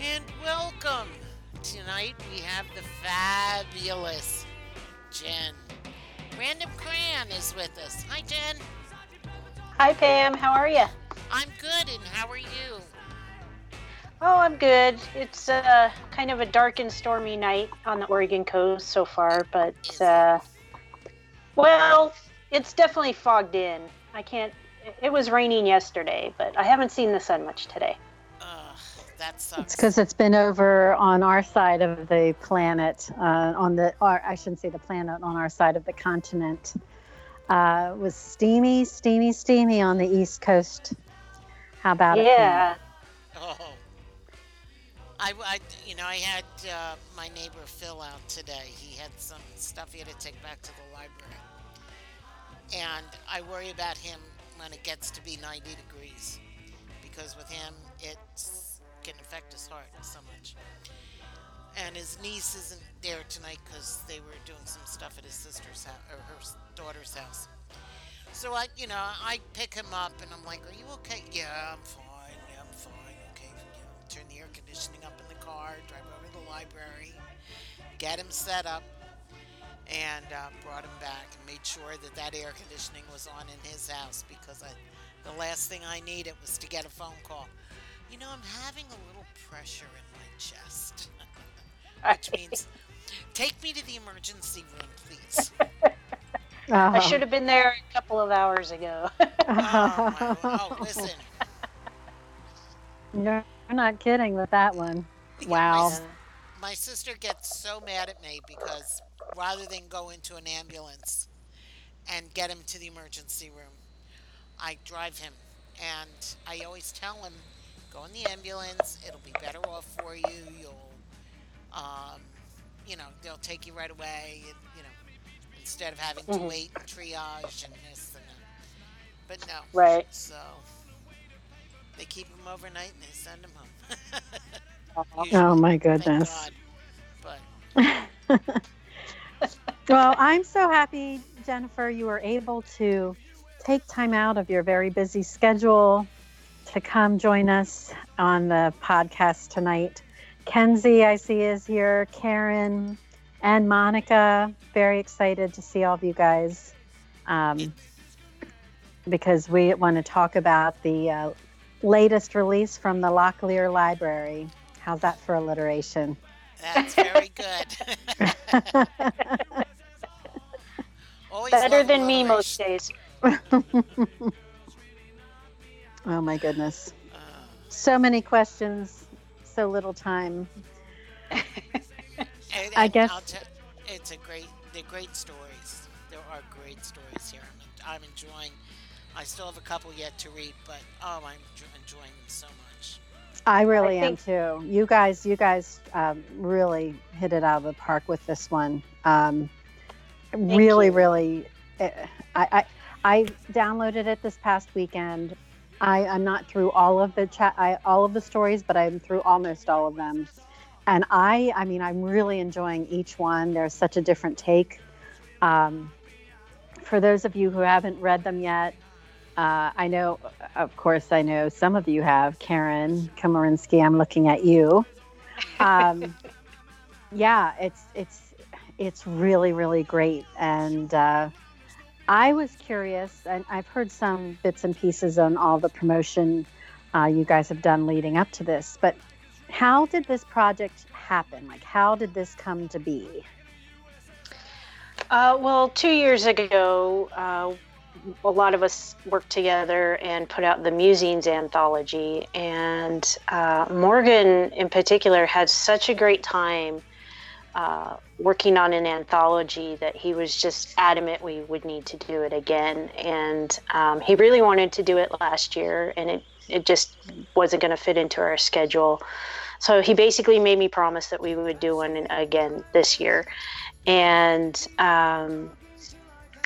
and welcome. Tonight we have the fabulous Jen. Random Cran is with us. Hi, Jen. Hi, Pam. How are you? I'm good, and how are you? Oh, I'm good. It's uh, kind of a dark and stormy night on the Oregon coast so far, but uh, well, it's definitely fogged in. I can't. It was raining yesterday, but I haven't seen the sun much today. Ugh, that sucks. It's because it's been over on our side of the planet, uh, on the, or I shouldn't say the planet, on our side of the continent. Uh, was steamy, steamy, steamy on the East Coast. How about it? Yeah. Oh. I, I, you know, I had uh, my neighbor Phil out today. He had some stuff he had to take back to the library. And I worry about him when it gets to be 90 degrees. Because with him, it can affect his heart so much. And his niece isn't there tonight because they were doing some stuff at his sister's house, or her daughter's house. So I, you know, I pick him up and I'm like, "Are you okay?" Yeah, I'm fine. Yeah, I'm fine. Okay, know, turn the air conditioning up in the car, drive over to the library, get him set up, and uh, brought him back and made sure that that air conditioning was on in his house because I, the last thing I needed was to get a phone call. You know, I'm having a little pressure in my chest, which means take me to the emergency room, please. Uh-huh. I should have been there a couple of hours ago. Uh-huh. Oh, my, oh listen. You're not kidding with that one. Yeah, Wow. My, my sister gets so mad at me because rather than go into an ambulance and get him to the emergency room, I drive him. And I always tell him, go in the ambulance. It'll be better off for you. You'll, um, you know, they'll take you right away. And, you know, instead of having to Mhm. wait and triage and this and that. But no. Right. So they keep him overnight and they send him home. Oh my goodness. God. But well, I'm so happy, Jennifer, you were able to take time out of your very busy schedule to come join us on the podcast tonight. Kenzie, I see, is here. Karen and Monica, very excited to see all of you guys um, because we want to talk about the uh, latest release from the Locklear Library. How's that for alliteration? that's very good. Better than me most days. oh my goodness. Uh, So many questions, so little time. and- I and guess- I'll tell- it's a great. They're great stories. There are great stories here. I'm, I'm enjoying. I still have a couple yet to read, but oh, I'm enjoying them so much. I really I am too. You guys, you guys um, really hit it out of the park with this one. Um, really, you. really. eh, I, I I downloaded it this past weekend. I, I'm not through all of the chat, I, all of the stories, but I'm through almost all of them. And I, I mean, I'm really enjoying each one. There's such a different take. Um, for those of you who haven't read them yet, uh, I know, of course, I know some of you have. Karen Komarinsky, I'm looking at you. Um, yeah, it's it's it's really really great, and uh, I was curious, and I've heard some bits and pieces on all the promotion uh, you guys have done leading up to this, but how did this project happen? Like, how did this come to be? Uh, well, two years ago, uh, a lot of us worked together and put out the Musings anthology. And uh, Morgan, in particular, had such a great time uh, working on an anthology that he was just adamant we would need to do it again. And um, he really wanted to do it last year, and it, it just wasn't going to fit into our schedule. So he basically made me promise that we would do one again this year. And um,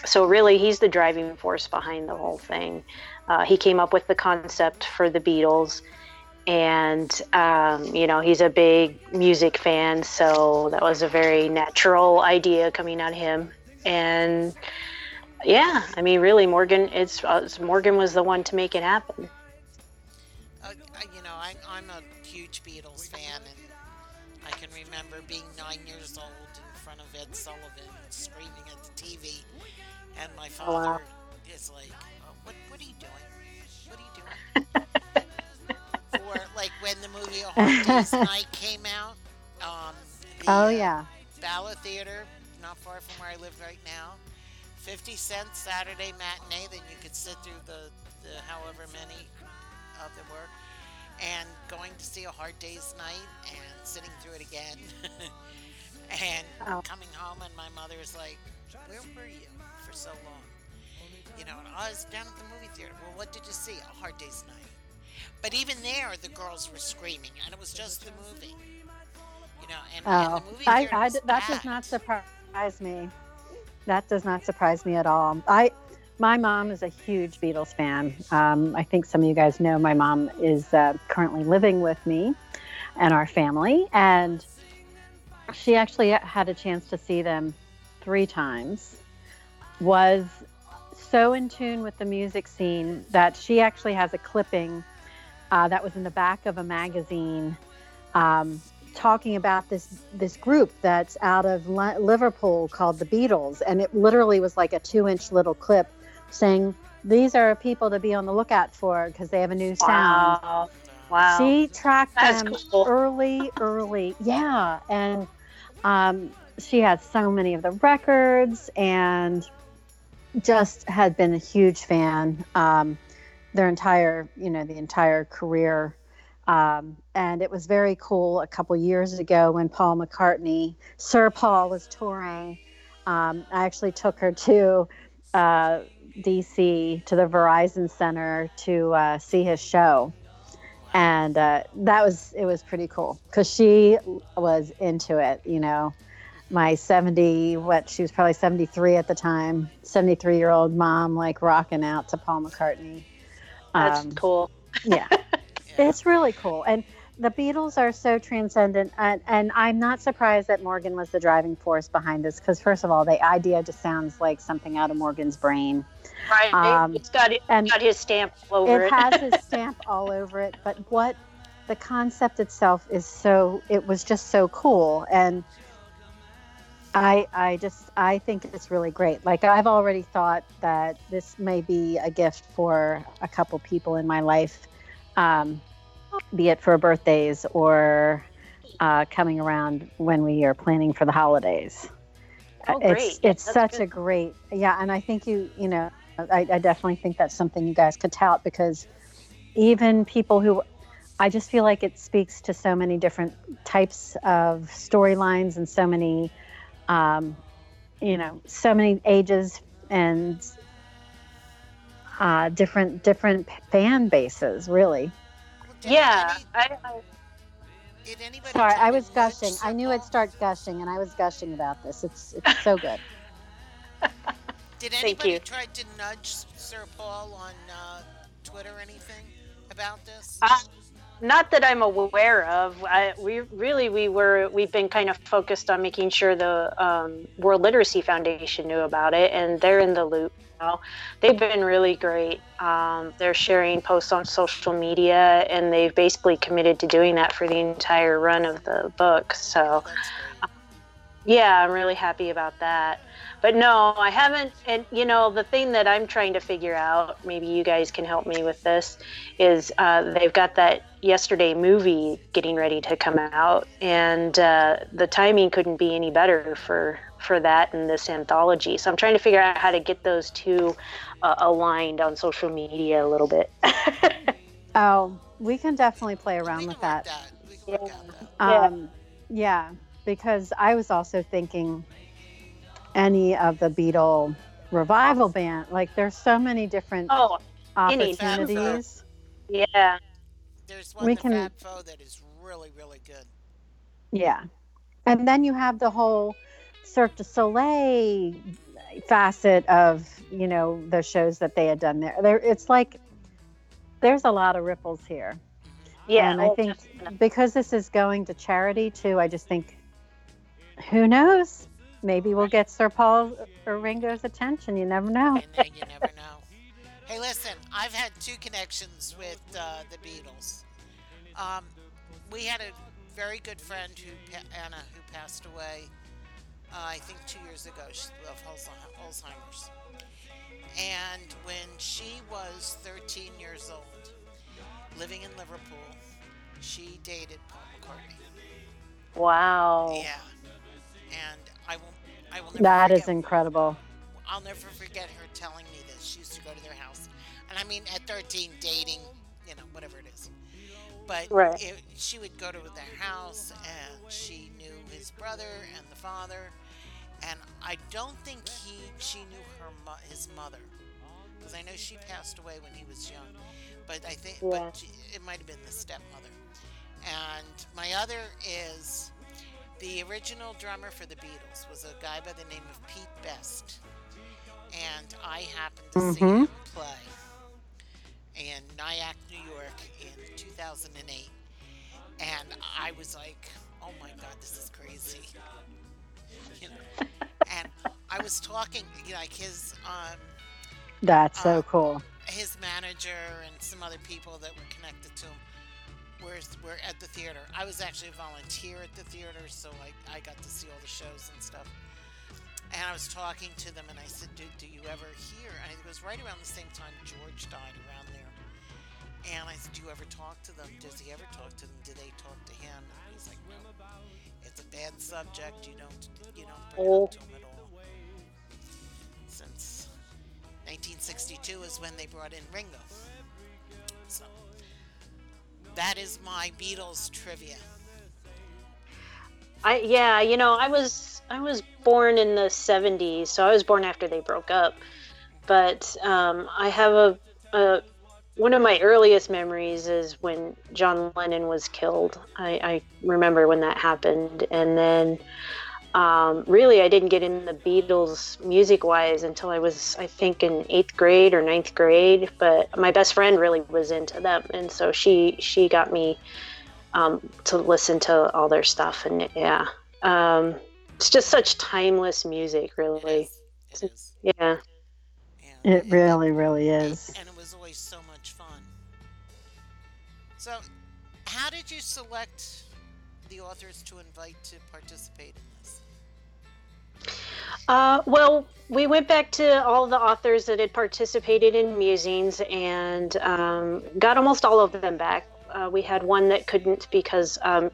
so, really, he's the driving force behind the whole thing. Uh, he came up with the concept for the Beatles, and um, you know, he's a big music fan, so that was a very natural idea coming out of him. And yeah, I mean, really, Morgan, it's uh, Morgan was the one to make it happen. uh, you know, I, I'm a huge Beatles fan, and I can remember being nine years old in front of Ed Sullivan screaming at the TV, and my father wow. is like, movie A Hard Day's Night came out. Um, the, Oh uh, yeah. Bala Theater, not far from where I live right now. 50 cent Saturday matinee, then you could sit through the, the however many of them were. And going to see a hard day's night and sitting through it again. and Oh. coming home, and my mother is like, Where were you for so long? You know, and I was down at the movie theater. Well, what did you see? A hard day's night. But even there, the girls were screaming, and it was just the movie. You know, and, and Oh, the movie I, I, that does not surprise me. That does not surprise me at all. I, my mom is a huge Beatles fan. Um, I think some of you guys know my mom is uh, currently living with me and our family, and she actually had a chance to see them three times. Was so in tune with the music scene that she actually has a clipping uh, that was in the back of a magazine. Um, talking about this this group that's out of Liverpool called the Beatles, and it literally was like a two inch little clip saying these are people to be on the lookout for because they have a new sound. Wow. Wow. She tracked That's them cool. early, early, yeah, and um, she has so many of the records and just had been a huge fan um, their entire, you know, the entire career. Um, and it was very cool a couple years ago when Paul McCartney, Sir Paul, was touring. Um, I actually took her to uh, DC to the Verizon Center to uh, see his show, and uh, that was it was pretty cool because she was into it. You know, my 70 what she was probably 73 at the time 73 year old mom like rocking out to paul mccartney That's Um, cool. yeah Yeah. it's really cool and the beatles are so transcendent and, and i'm not surprised that morgan was the driving force behind this because first of all the idea just sounds like something out of morgan's brain Right. Um, it's got it, and got his stamp all over it it. has his stamp all over it but what the concept itself is so it was just so cool and i i just i think it's really great like i've already thought that this may be a gift for a couple people in my life um, be it for birthdays or uh, coming around when we are planning for the holidays Oh, it's great. It's that's such good. a great yeah and i think you you know I, I definitely think that's something you guys could tout because even people who I just feel like it speaks to so many different types of storylines and so many, um, you know, so many ages and uh, different different fan bases. Really, Well, did yeah. any- I, I, did anybody sorry, I was gushing. I knew Paul? I'd start gushing, and I was gushing about this. It's it's so good. Did anybody you. try to nudge Sir Paul on uh, Twitter or anything about this? Uh, not that I'm aware of. I, we really we were we've been kind of focused on making sure the um, World Literacy Foundation knew about it, and they're in the loop now. They've been really great. Um, they're sharing posts on social media, and they've basically committed to doing that for the entire run of the book. So. Great. Yeah, I'm really happy about that. But no, I haven't. And you know, the thing that I'm trying to figure out, maybe you guys can help me with this, is uh, they've got that yesterday movie getting ready to come out, and uh, the timing couldn't be any better for for that and this anthology. So I'm trying to figure out how to get those two uh, aligned on social media a little bit. Oh, we can definitely play around with that. We can work out that. Yeah. Um, yeah, because I was also thinking any of the Beatle revival band. Like, there's so many different oh, any. opportunities. yeah. There's one we the can- Fab Faux that is really, really good. Yeah, and then you have the whole Cirque du Soleil facet of you know the shows that they had done there. There, it's like there's a lot of ripples here. Mm-hmm. Yeah. and I oh, think definitely. because this is going to charity too, I just think, who knows? Maybe we'll get Sir Paul or Ringo's attention. You never know. You never know. Hey, listen, I've had two connections with uh, the Beatles. Um, we had a very good friend who Anna who passed away. Uh, I think two years ago of Alzheimer's. And when she was 13 years old, living in Liverpool, she dated Paul McCartney. Wow. Yeah. And I will. I will. Never that is incredible. I'll never forget her telling me this. She used to go to their house, and I mean, at 13, dating, you know, whatever it is. But right. it, she would go to their house, and she knew his brother and the father, and I don't think he she knew her his mother because I know she passed away when he was young, but I think yeah. but she, it might have been the stepmother. And my other is the original drummer for the Beatles was a guy by the name of Pete Best, and I happened to mm-hmm. see him play in Nyack, New York in 2008, and I was like, "Oh my God, this is crazy." You know, and I was talking like his um, that's so uh, cool. His manager and some other people that were connected to him were, were at the theater. I was actually a volunteer at the theater, so I, I got to see all the shows and stuff. And I was talking to them, and I said, "Do, do you ever hear?" And it was right around the same time George died, around there. And I said, "Do you ever talk to them? Does he ever talk to them? Do they talk to him?" And he's like, "No, it's a bad subject. You don't, you don't bring it up to him at all." Since 1962 is when they brought in Ringo. So that is my Beatles trivia. I yeah, you know, I was I was born in the 70s, so I was born after they broke up. But um, I have a, a one of my earliest memories is when John Lennon was killed. I, I remember when that happened, and then um, really, I didn't get in the Beatles music wise until I was, I think, in eighth grade or ninth grade. But my best friend really was into them, and so she she got me um, to listen to all their stuff. And yeah, um, it's just such timeless music, really. It is. It is. Yeah. And, it really, really is. And it was always so much fun. So, how did you select the authors to invite to participate in uh, well, we went back to all the authors that had participated in musings and um, got almost all of them back. Uh, we had one that couldn't because um,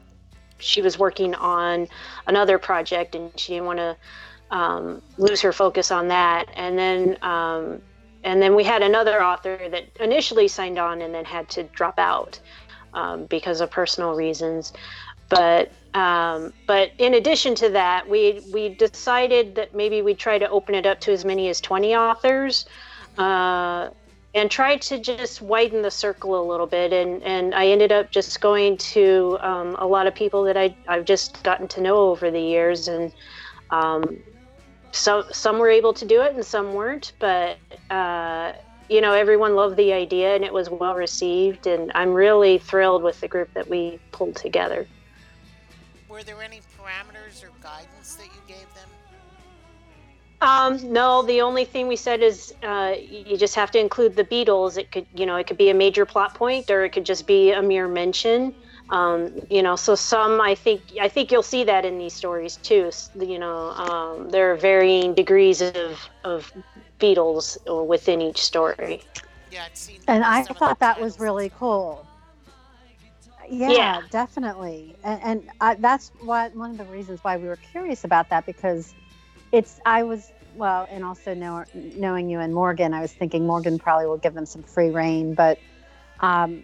she was working on another project and she didn't want to um, lose her focus on that. And then um, and then we had another author that initially signed on and then had to drop out um, because of personal reasons. But um, but in addition to that, we we decided that maybe we'd try to open it up to as many as 20 authors. Uh, and try to just widen the circle a little bit. And, and I ended up just going to um, a lot of people that I, I've just gotten to know over the years. And um, so, some were able to do it and some weren't. But, uh, you know, everyone loved the idea and it was well received. And I'm really thrilled with the group that we pulled together were there any parameters or guidance that you gave them? Um, no, the only thing we said is uh, you just have to include the Beatles. It could, you know, it could be a major plot point, or it could just be a mere mention. Um, you know, so some I think I think you'll see that in these stories too. You know, um, there are varying degrees of of Beatles within each story. Yeah, I've seen. And I thought that was really cool. Yeah, yeah. definitely. And, and I, that's why one of the reasons why we were curious about that because it's I was well, and also know, knowing you and Morgan, I was thinking Morgan probably will give them some free reign, but um,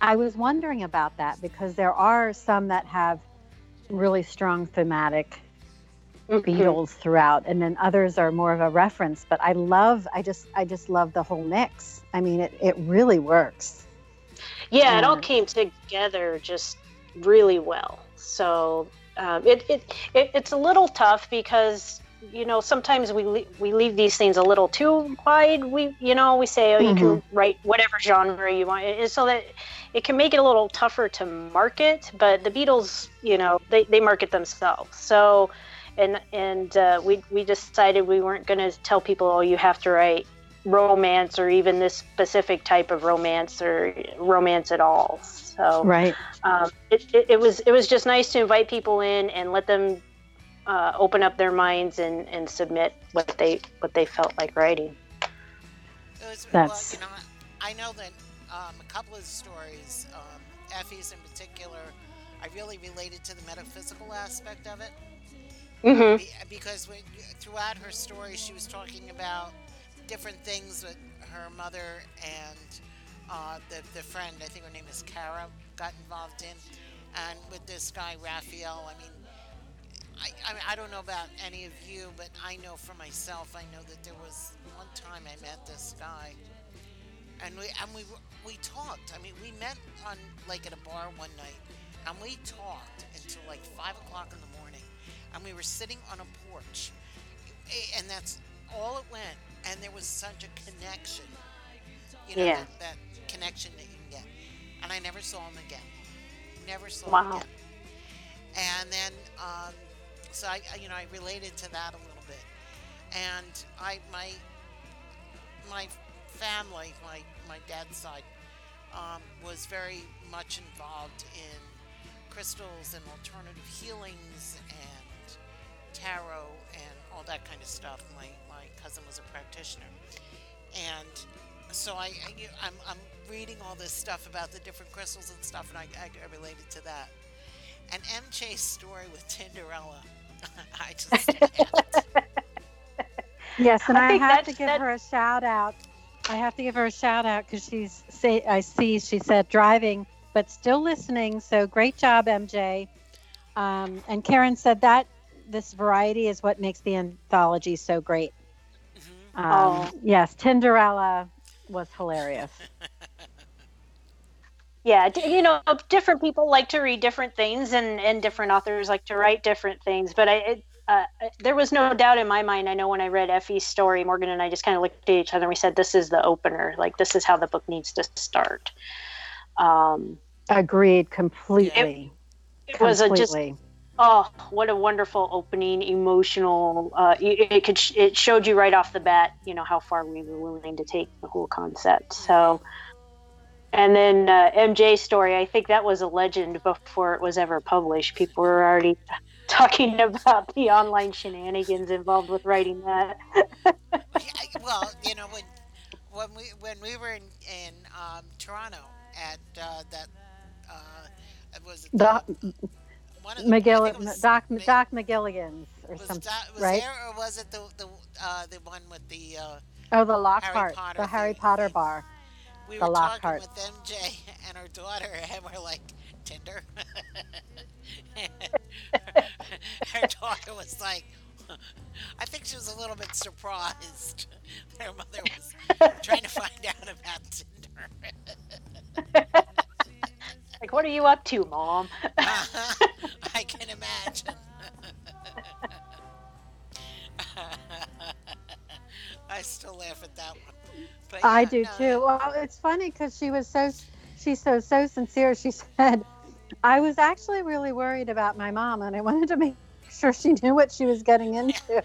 I was wondering about that because there are some that have really strong thematic mm-hmm. Beatles throughout, and then others are more of a reference. But I love, I just, I just love the whole mix. I mean, it, it really works. Yeah, it all came together just really well. So um, it, it, it it's a little tough because you know sometimes we le- we leave these things a little too wide. We you know we say oh you mm-hmm. can write whatever genre you want, and so that it can make it a little tougher to market. But the Beatles, you know, they, they market themselves. So and and uh, we we decided we weren't going to tell people oh you have to write romance or even this specific type of romance or romance at all. So Right. um, it, it, it was it was just nice to invite people in and let them uh, open up their minds and, and submit what they what they felt like writing. Was, That's- well, you know, I know that um, a couple of stories, um, Effie's in particular, I really related to the metaphysical aspect of it. Mm-hmm. Because when, throughout her story, she was talking about different things with her mother and uh, the, the friend, I think her name is Kara, got involved in. And with this guy, Raphael, I mean, I, I, I don't know about any of you, but I know for myself, I know that there was one time I met this guy. And we and we we talked. I mean, we met on like at a bar one night, and we talked until like five o'clock in the morning and we were sitting on a porch, and that's all it went. And there was such a connection, you know, Yeah. that, that connection that you can get. And I never saw him again. Never saw him again. And then, um, so I, you know, I related to that a little bit. And I, my, my family, my my dad's side, um, was very much involved in crystals and alternative healings and tarot and all that kind of stuff. My cousin was a practitioner, and so I, I you- I'm, I'm reading all this stuff about the different crystals and stuff, and I, I, I related to that. And MJ's story with Tinderella, I just can't. Yes, and I I, think have to that's- give that- her a shout out. I have to give her a shout out because she's say I see she said driving, but still listening. So great job, MJ. Um, and Karen said that this variety is what makes the anthology so great. Um, Oh. Yes, Tinderella was hilarious. Yeah, you know, different people like to read different things, and and different authors like to write different things. But I, it, uh, there was no doubt in my mind. I know when I read Effie's story, Morgan and I just kind of looked at each other and we said, "This is the opener. Like this is how the book needs to start." Um, Agreed completely. it was a just completely. Oh, what a wonderful opening, emotional. Uh, it, it could sh- it showed you right off the bat, you know, how far we were willing to take the whole concept. So. And then uh, MJ's story, I think that was a legend before it was ever published. People were already talking about the online shenanigans involved with writing that. Yeah, well, you know when when we when we were in in um, Toronto at uh, that uh, it was it Doc, one of the, McGill, was Doc, Ma- Doc McGilligan's or something, right? or was it the the uh, the one with the uh, Oh, the Lockhart, Potter the Harry thing. Potter bar. we The were talking with MJ and her daughter and we're like Tinder. her daughter was like. I think she was a little bit surprised. that Her mother was trying to find out about Tinder. Like, what are you up to, Mom? One. But I yeah, do no, too. Well, it's funny because she was so she's so so sincere. She said, "I was actually really worried about my mom, and I wanted to make sure she knew what she was getting into."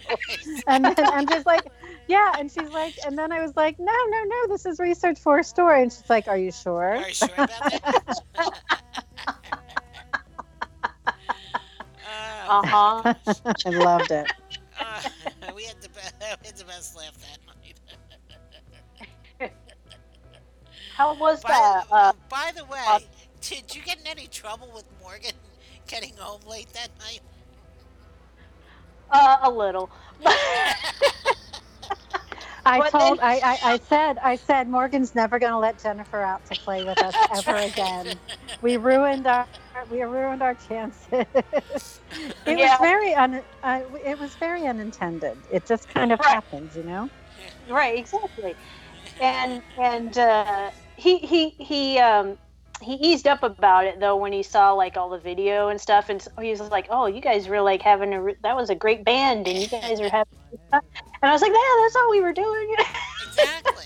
and then I'm just like, "Yeah," and she's like, and then I was like, "No, no, no, this is research for a story," and she's like, "Are you sure?" Are you sure about that? Uh, Uh huh. I loved it. uh, we had the best, we had the best laugh How was By, that? Uh, by the way, uh, did you get in any trouble with Morgan getting home late that night? uh, a little. I But told, then- I, I, I said, I said, Morgan's never going to let Jennifer out to play with us ever right. again. We ruined our, we ruined our chances. it Yeah. was very un, uh, it was very unintended. It just kind of Right. happens, you know. right, exactly. And and uh, he he he um he eased up about it though when he saw like all the video and stuff, and so he was like, "Oh, you guys were like having a re- that was a great band, and you guys are having." And I was like, "Yeah, that's all we were doing." Exactly.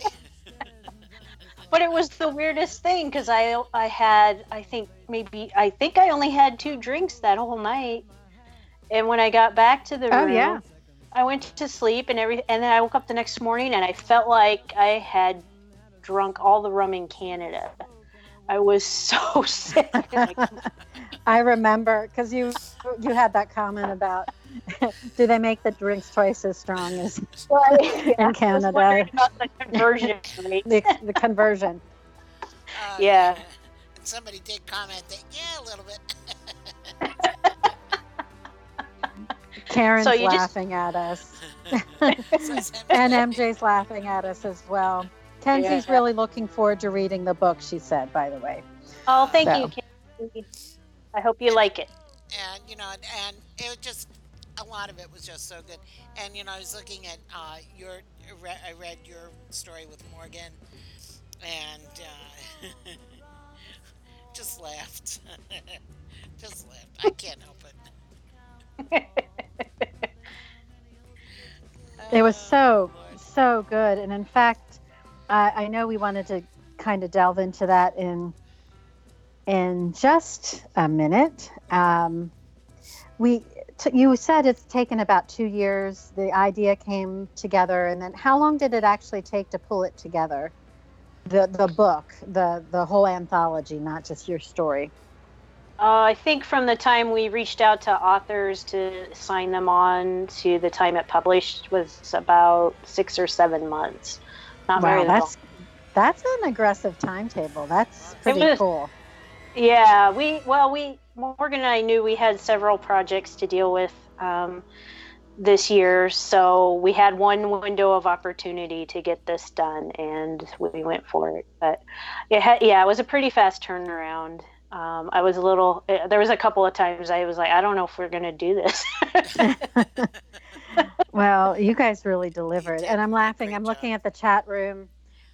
but it was the weirdest thing because I I had I think maybe I think I only had two drinks that whole night, and when I got back to the Oh, room, yeah. I went to sleep and every and then I woke up the next morning and I felt like I had drunk all the rum in Canada. I was so sick. I remember because you you had that comment about do they make the drinks twice as strong as in Canada? the conversion rate. The, the conversion. Uh, Yeah. And somebody did comment that, yeah, a little bit. Karen's So you just- laughing at us, and MJ's laughing at us as well. Kenzie's Yeah. really looking forward to reading the book. She said, by the way. Oh, thank So. you, Kenzie. I hope you like it. and you know, and, and it was just a lot of it was just so good. And you know, I was looking at uh, your, I read your story with Morgan, and uh, just laughed, just laughed. I can't help it. It was Oh, so so good, and in fact, I, I know we wanted to kind of delve into that in in just a minute. Um, we t- you said it's taken about two years. The idea came together, and then how long did it actually take to pull it together? The the book, the the whole anthology, not just your story. Uh, I think from the time we reached out to authors to sign them on to the time it published was about six or seven months. Not wow, very that's long. that's an aggressive timetable. That's pretty was- cool. Yeah, we well, we Morgan and I knew we had several projects to deal with um, this year, so we had one window of opportunity to get this done, and we went for it. But it had, yeah, it was a pretty fast turnaround. Um, I was a little. eh, There was a couple of times I was like, I don't know if we're gonna do this. Well, you guys really delivered. And I'm laughing. great I'm job. looking at the chat room.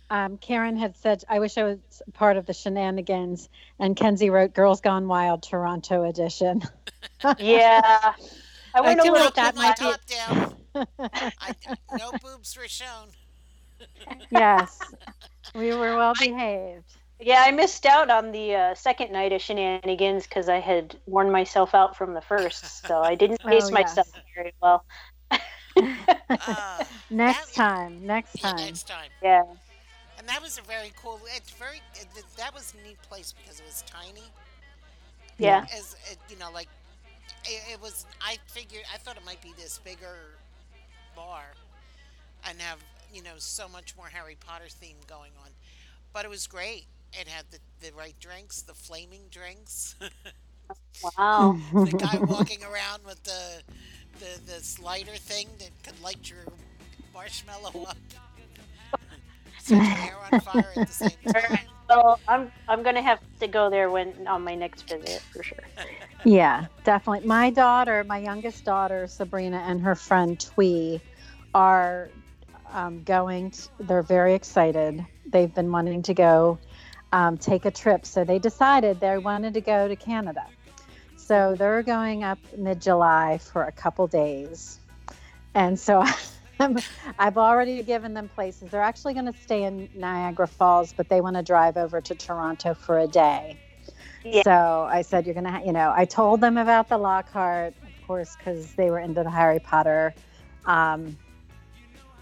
Um, Karen had said, I wish I was part of the shenanigans. And Kenzie wrote Girls Gone Wild Toronto edition. yeah, I went a feel little like that Put too my might be- top down. I, no boobs were shown. yes, we were well behaved. Yeah, I missed out on the uh, second night of shenanigans because I had worn myself out from the first, so I didn't Oh, pace yes. myself very well. Uh, Next That- time, next yeah, time. next time. Yeah, And that was a very cool. It's very. It, that was a neat place because it was tiny. yeah, As it, you know, like it, it was. I figured. I thought it might be this bigger bar, and have you know so much more Harry Potter theme going on. But it was great. It had the, the right drinks, the flaming drinks. wow. the guy walking around with the the this lighter thing that could light your marshmallow up. Set your hair on fire at the same time. So I'm I'm gonna have to go there when on my next visit for sure. Yeah, definitely. My daughter, my youngest daughter, Sabrina, and her friend Twee are um, going. To, they're very excited. They've been wanting to go um, take a trip, so they decided they wanted to go to Canada. So they're going up mid July for a couple days, and so. I'm, I've already given them places. They're actually going to stay in Niagara Falls, but they want to drive over to Toronto for a day. Yeah. So I said, you're going to, you know, I told them about the Lockhart, of course, because they were into the Harry Potter. Um,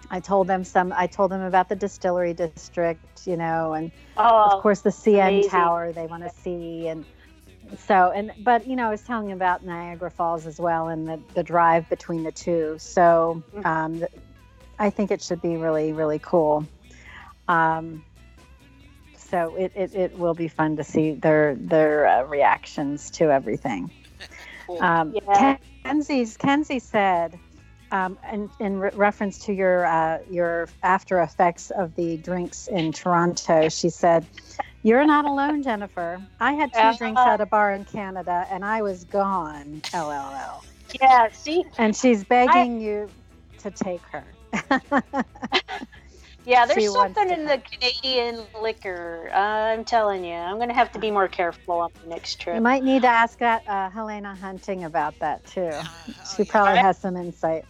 I told them some, I told them about the distillery district, you know, and Oh, of course the CN amazing. Tower they want to see. And so, and, but, you know, I was telling them about Niagara Falls as well and the, the drive between the two. So Mhm. um, th- I think it should be really, really cool. Um, so it, it, it will be fun to see their their uh, reactions to everything. cool. Um, Yeah. Kenzie's Kenzie said, um, in, in re- reference to your uh, your after effects of the drinks in Toronto, she said, "You're not alone, Jennifer. I had two Uh, drinks at a bar in Canada, and I was gone." LLL. yeah. See, And she's begging you to take her. yeah. There's wants something in the Canadian liquor. I'm telling you, I'm gonna have to be more careful on the next trip. you might need to ask that uh, Helena Hunting about that too. Uh, oh, She yeah. probably has some insight.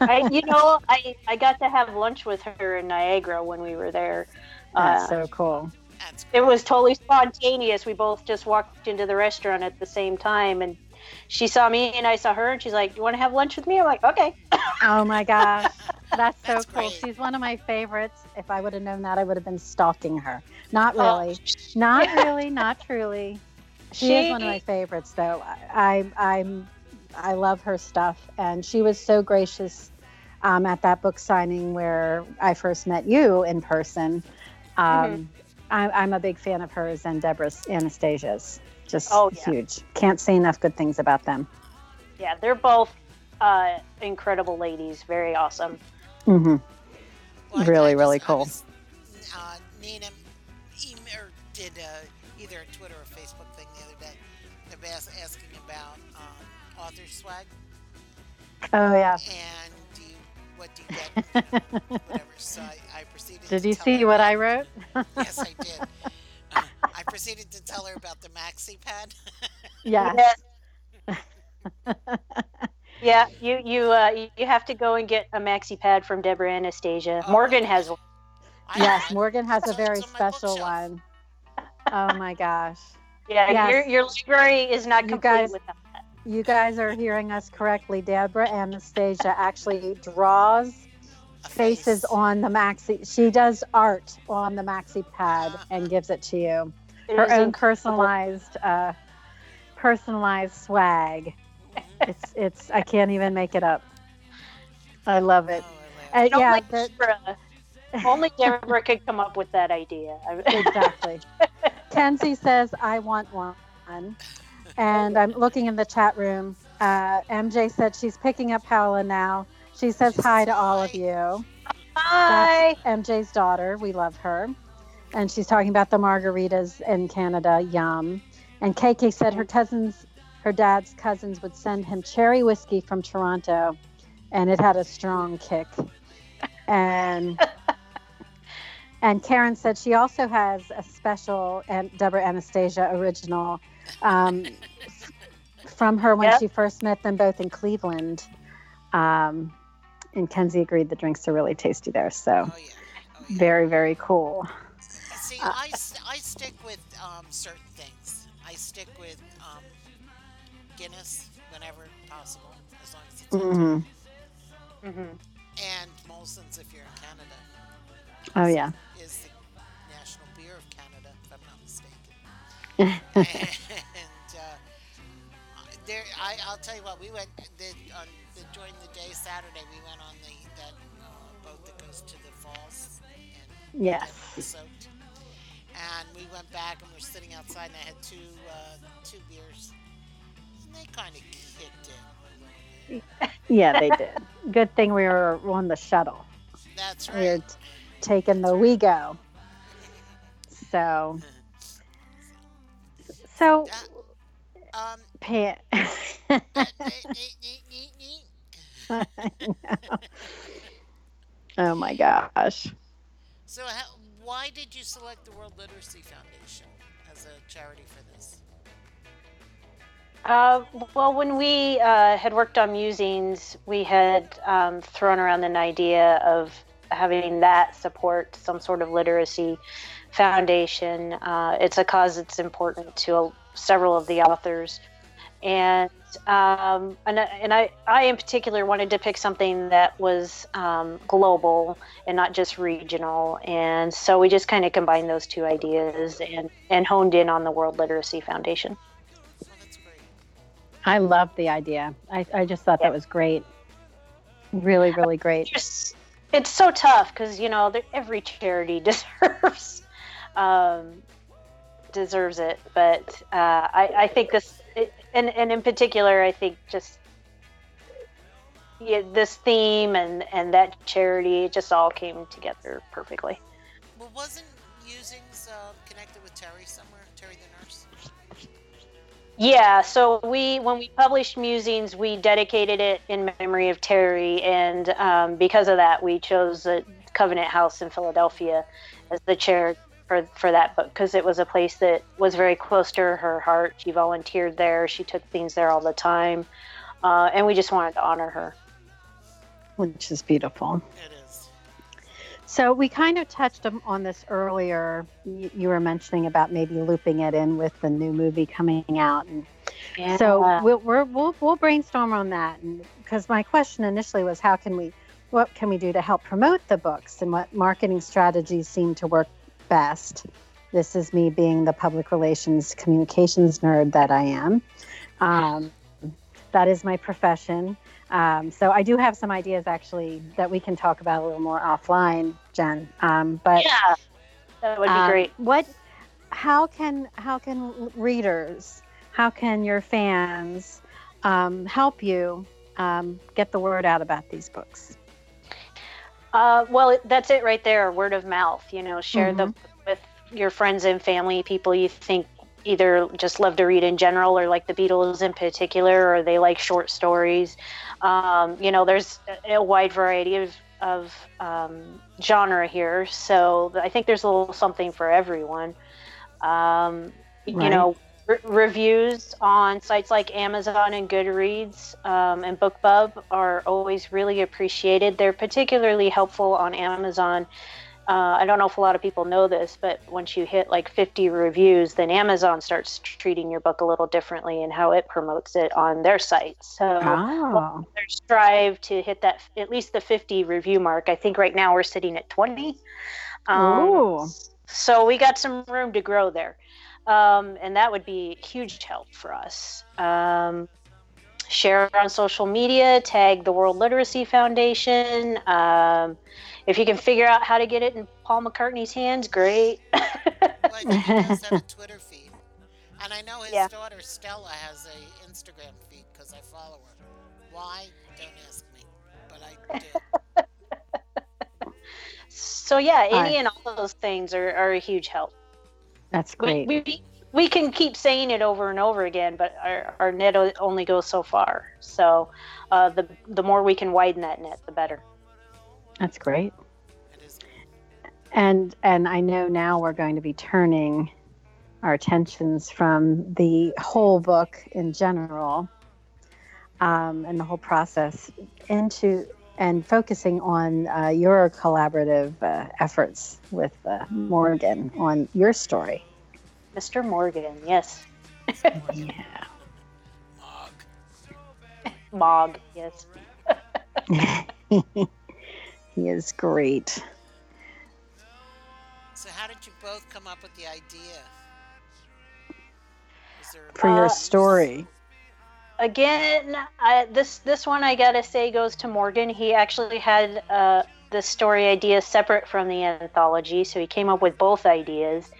I, you know, I I got to have lunch with her in Niagara when we were there. That's Uh, so cool. That's it was totally spontaneous. We both just walked into the restaurant at the same time, and she saw me and I saw her, and she's like, "Do "You want to have lunch with me?" I'm like, "Okay." Oh my gosh. That's so That's cool. great. She's one of my favorites. If I would have known that, I would have been stalking her. Not Oh, really. Not really. Not truly. She, is one of my favorites, though. I, I, I'm, I love her stuff, and she was so gracious um, at that book signing where I first met you in person. Um, Mm-hmm. I, I'm a big fan of hers and Debra's Anastasia's. Just Oh, yeah. huge. Can't say enough good things about them. Yeah, they're both uh, incredible ladies. Very awesome. Mm-hmm. Well, Really, I really just- cool. was, uh, Nina em- or did uh, either a Twitter or Facebook thing the other day of ask, asking about um, author swag Oh yeah. and do you, what do you get, whatever. So I, I proceeded. Did you see what I wrote? Yes, I did. Uh, I proceeded to tell her about the maxi pad. Yes. Yeah, you you uh, you- you have to go and get a maxi pad from Debra Anastasia. Oh, Morgan okay. has one. I Yes, had- Morgan has a very on special bookshelf. one. Oh my gosh. Yeah, Yes. your your library is not You complete guys- without that. You guys are hearing us correctly. Debra Anastasia actually draws a faces on the maxi. She does art on the maxi pad and gives it to you. It Her own personalized, uh, personalized swag. It's it's. I can't even make it up. I love it. Oh, I love Uh, Only yeah, the, Debra, only Debra could come up with that idea. Exactly. Kenzie says, I want one. And I'm looking in the chat room. Uh, MJ said she's picking up Paola now. She says She hi says to all of hi. you. Hi. MJ's daughter. We love her. And she's talking about the margaritas in Canada. Yum. And KK said her cousins, her dad's cousins would send him cherry whiskey from Toronto. And it had a strong kick. And and Karen said she also has a special and Debra Anastasia original um, from her when Yep. she first met them both in Cleveland. Um, and Kenzie agreed the drinks are really tasty there. So Oh yeah. Oh, yeah. very, very cool. See, Uh, I, s- I stick with um, certain things. I stick with um, Guinness whenever possible, as long as it's mm-hmm. Mm-hmm. and Molson's if you're in Canada. Oh, yeah. Is the national beer of Canada, if I'm not mistaken. and uh, there, I, I'll tell you what, we went the, on the during the day Saturday. We went on the that uh, boat that goes to the falls and Yes. soaked. And we went back and we're sitting outside, and I had two uh, two beers, and they kind of kicked in. Yeah, they did. Good thing we were on the shuttle. That's right We were t- taking the WeGo. So, so, Um, Pam. oh my gosh. So, how, why did you select the World Literacy Foundation as a charity for this? Uh, well, when we uh, had worked on musings, we had um, thrown around an idea of having that support some sort of literacy foundation. Uh, it's a cause that's important to several of the authors, and um, and, I- and I, I in particular wanted to pick something that was um, global and not just regional. And so we just kind of combined those two ideas and and honed in on the World Literacy Foundation. I love the idea. I, I just thought Yeah. that was great. Really, really great. just it's so tough because you know every charity deserves um, deserves it but uh, I, I think this it, and, and in particular i think just yeah, this theme and and that charity it just all came together perfectly Well, wasn't Musings uh, connected with Terry somewhere? Terry the nurse? Yeah, so we when we published Musings, we dedicated it in memory of Terry, and um, because of that, we chose the Covenant House in Philadelphia as the chair for for that book because it was a place that was very close to her heart. She volunteered there, she took things there all the time, uh, and we just wanted to honor her. Which is beautiful. It is. So we kind of touched on- on this earlier. You, you were mentioning about maybe looping it in with the new movie coming out, and Yeah. So we'll, we're, we'll we'll brainstorm on that, and because my question initially was, how can we, what can we do to help promote the books, and what marketing strategies seem to work best. This is me being the public relations communications nerd that I am. Um, that is my profession. Um, so I do have some ideas actually that we can talk about a little more offline, Jen. Um, but yeah, that would be um, great. What? How can how can readers, how can your fans um, help you um, get the word out about these books? Uh, well, that's it right there. Word of mouth. You know, share mm-hmm. them with your friends and family, people you think either just love to read in general or like the Beatles in particular, or they like short stories. Um, you know, there's a wide variety of, of um, genre here. So I think there's a little something for everyone. Um, right. You know, re- reviews on sites like Amazon and Goodreads um, and BookBub are always really appreciated. They're particularly helpful on Amazon uh, I don't know if a lot of people know this, but once you hit like 50 reviews, then Amazon starts treating your book a little differently in how it promotes it on their site. So oh. they strive to hit that at least the 50 review mark. I think right now we're sitting at 20. Um, so we got some room to grow there. Um, and that would be huge help for us. Um, share on social media, tag the World Literacy Foundation. Um, if you can figure out how to get it in Paul McCartney's hands, great. well, I think he does have a Twitter feed, and I know his yeah. daughter Stella has a Instagram feed because I follow her. Why? Don't ask me, but I do. so yeah, any and all those things are, are a huge help. That's great. We, we, we can keep saying it over and over again, but our, our net only goes so far. So uh, the the more we can widen that net, the better. That's great. And and I know now we're going to be turning our attentions from the whole book in general um, and the whole process into and focusing on uh, your collaborative uh, efforts with uh, Morgan on your story. Mr. Morgan, yes. yeah. Mog. Mog, yes. He is great. So, how did you both come up with the idea? For your uh, story. Again, I, this this one I gotta say goes to Morgan. He actually had uh, the story idea separate from the anthology, so he came up with both ideas.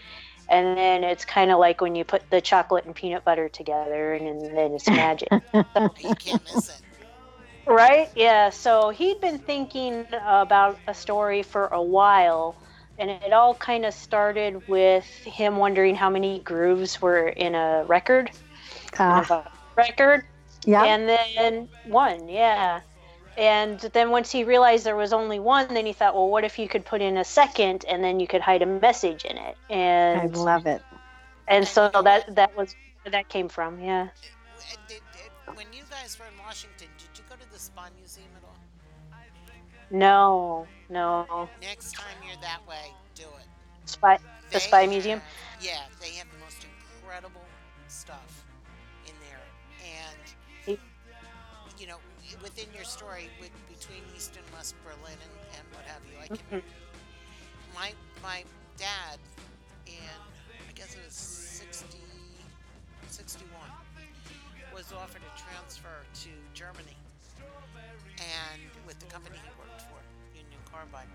And then it's kind of like when you put the chocolate and peanut butter together, and, and then it's magic. you can't miss it. Right? Yeah. So he'd been thinking about a story for a while, and it all kind of started with him wondering how many grooves were in a record. Uh, record. Yeah. And then one, yeah. And then once he realized there was only one, then he thought, well, what if you could put in a second, and then you could hide a message in it? And I love it. And so that that was where that came from, yeah. When you guys were in Washington, did you go to the Spy Museum at all? No, no. Next time you're that way, do it. Spy, the Spy have, Museum? Yeah, they have within your story, with, between East and West Berlin and, and what have you, I can. My, my dad, in, I guess it was 60, 61, was offered a transfer to Germany and with the company he worked for, Union Carbide.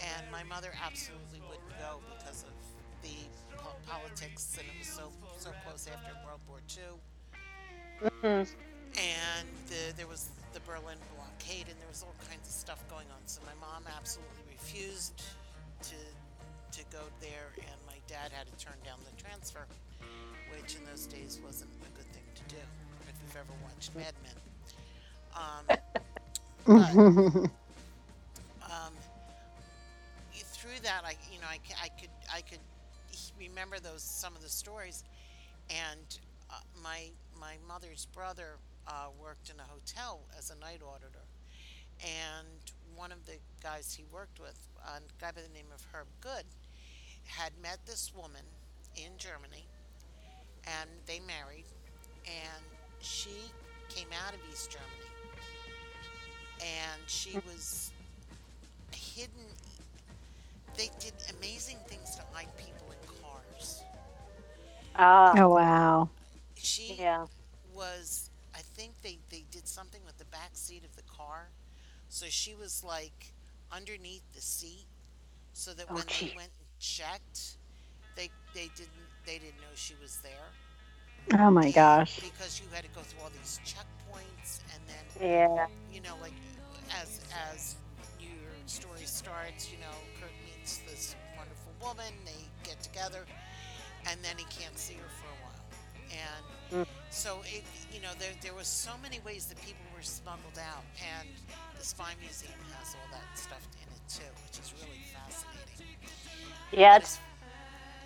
And my mother absolutely wouldn't go because of the po- politics, and it was so so close after World War II. Mm-hmm. And the, there was the Berlin blockade, and there was all kinds of stuff going on. So my mom absolutely refused to to go there, and my dad had to turn down the transfer, which in those days wasn't a good thing to do. If you've ever watched Mad Men. Um, but, um, through that, I you know I, I could I could remember those some of the stories, and uh, my my mother's brother uh, worked in a hotel as a night auditor, and one of the guys he worked with, a guy by the name of Herb Good, had met this woman in Germany, and they married, and she came out of East Germany, and she was hidden. They did amazing things to hide people in cars. Ah, Oh wow. She yeah. was I think they, they did something with the back seat of the car. So she was like underneath the seat so that Oh, when gee. they went and checked they they didn't they didn't know she was there. Oh my And gosh. Because you had to go through all these checkpoints and then Yeah. you know, like as as your story starts, you know, Kurt meets this wonderful woman, they get together, and then he can't see her for a while. And Mm. so it you know, there there was so many ways that people were smuggled out and the Spy Museum has all that stuff in it too, which is really fascinating. Yeah, it's,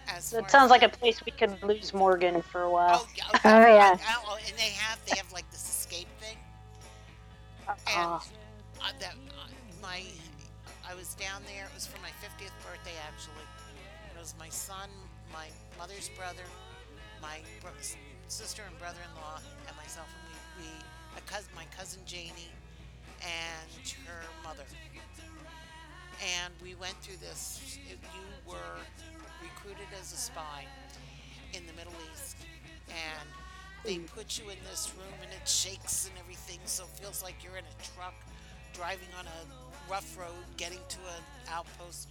as, as it sounds as like a place we could lose Morgan for a while. Oh, yeah, Oh, I- I- oh, and they have they have like this escape thing. and Ah. uh, that uh, my I was down there. It was for my 50th birthday actually. It was my son, my mother's brother, my bro- sister and brother-in-law, and myself, and we, we a cousin, my cousin Janie, and her mother. And we went through this. You were recruited as a spy in the Middle East, and they mm. put you in this room and it shakes and everything, so it feels like you're in a truck driving on a rough road, getting to an outpost.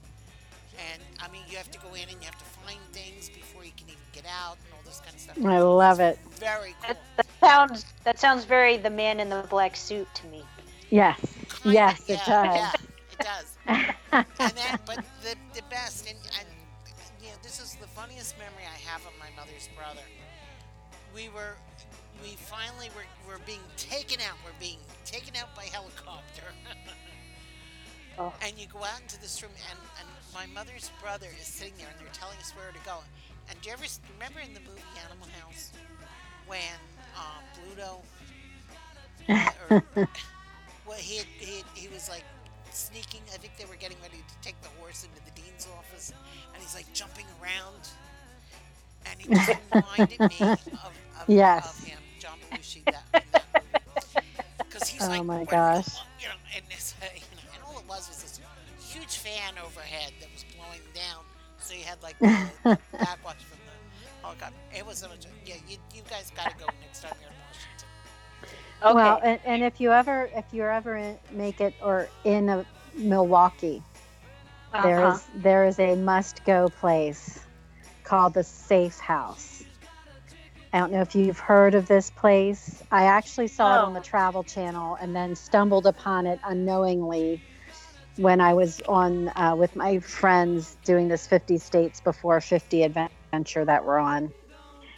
And I mean, you have to go in and you have to find things before you can even get out and all this kind of stuff. I love it. Very cool. That, that sounds that sounds very the man in the black suit to me. Yes. Kinda, Yes, it yeah, does. Yeah, it does. and then, but the, the best, and, and you know, this is the funniest memory I have of my mother's brother. We were, we finally were, were being taken out. We're being taken out by helicopter. Oh. And you go out into this room, and, and my mother's brother is sitting there, and they're telling us where to go. And do you ever remember in the movie Animal House when uh, Bluto, or, well, he, had, he, had, he was like sneaking. I think they were getting ready to take the horse into the dean's office, and he's like jumping around. And he just reminded me of, of, Yes. of him, John Belushi, that, because he's like, Oh like, my "Where do we gosh. you know, and, this, uh, you know, and all it was was fan overhead that was blowing down. So you had like the, the backwash from the helicopter. It was so much. Yeah, you, you guys got to go next time you're in Washington. Okay. Well, and, and if you ever if you ever in, make it or in a Milwaukee, there Uh-huh. is there is a must go place called the Safe House. I don't know if you've heard of this place. I actually saw it on the Travel Channel and then stumbled upon it unknowingly when I was on uh, with my friends doing this 50 states before 50 adventure that we're on.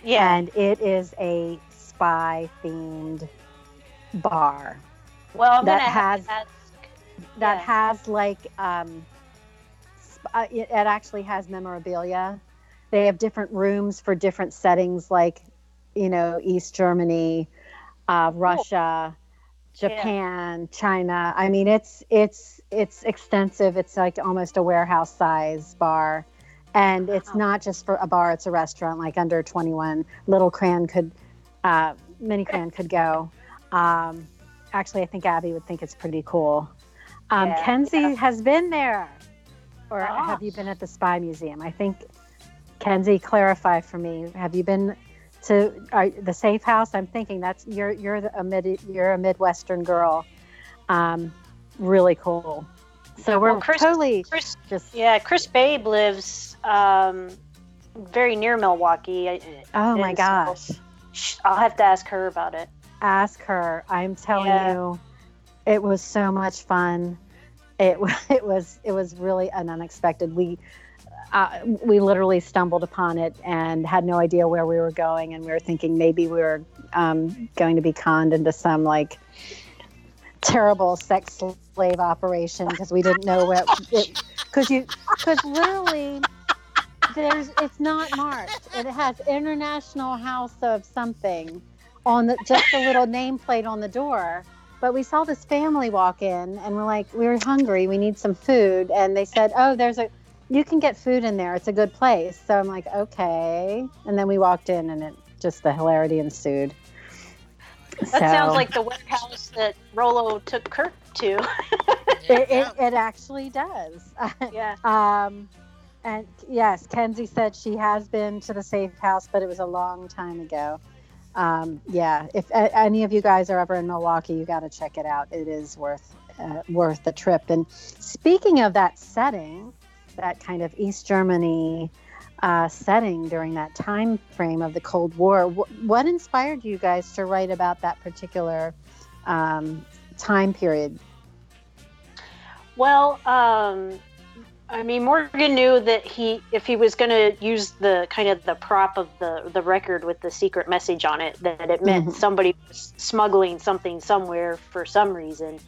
yeah. And it is a spy themed bar well, I'm that has- that Yeah. has like um sp- uh, it, it actually has memorabilia they have different rooms for different settings like you know east germany uh, russia japan china i mean it's it's it's extensive. It's like almost a warehouse size bar. And it's not just for a bar it's a restaurant like under 21 little cran could uh, mini cran could go. Um, actually i think abby would think it's pretty cool. Um, Yeah, kenzie yeah. has been there. Or have you been at the spy museum? I think kenzie clarify for me. Have you been to uh, the safe house? I'm thinking that's you're you're the, a mid you're a midwestern girl. Um, really cool so we're Well, Chris- totally Chris, just yeah, Chris Babe lives um, very near Milwaukee. Oh my so gosh sh- I'll have to ask her about it. ask her. I'm telling Yeah. you, it was so much fun. It it was it was really an unexpected. We uh, we literally stumbled upon it and had no idea where we were going, and we were thinking maybe we were um, going to be conned into some like terrible sex slave operation because we didn't know where because you because literally there's it's not marked. It has international house of something on the just a little nameplate on the door. But we saw this family walk in and we're like we were hungry. We need some food. And they said oh there's a you can get food in there. It's a good place. So i'm like okay. And then we walked in and it just the hilarity ensued That sounds like the warehouse that Rolo took Kirk to. It, it, it actually does. yeah. um, and yes, Kenzie said she has been to the safe house, but it was a long time ago. Um, yeah, if a- any of you guys are ever in Milwaukee, you got to check it out. It is worth uh, worth the trip. And speaking of that setting, that kind of East Germany uh, setting during that time frame of the Cold War, wh- what inspired you guys to write about that particular um, time period? Well, um, I mean, Morgan knew that he, if he was going to use the kind of the prop of the the record with the secret message on it, that it meant Mhm. somebody was smuggling something somewhere for some reason.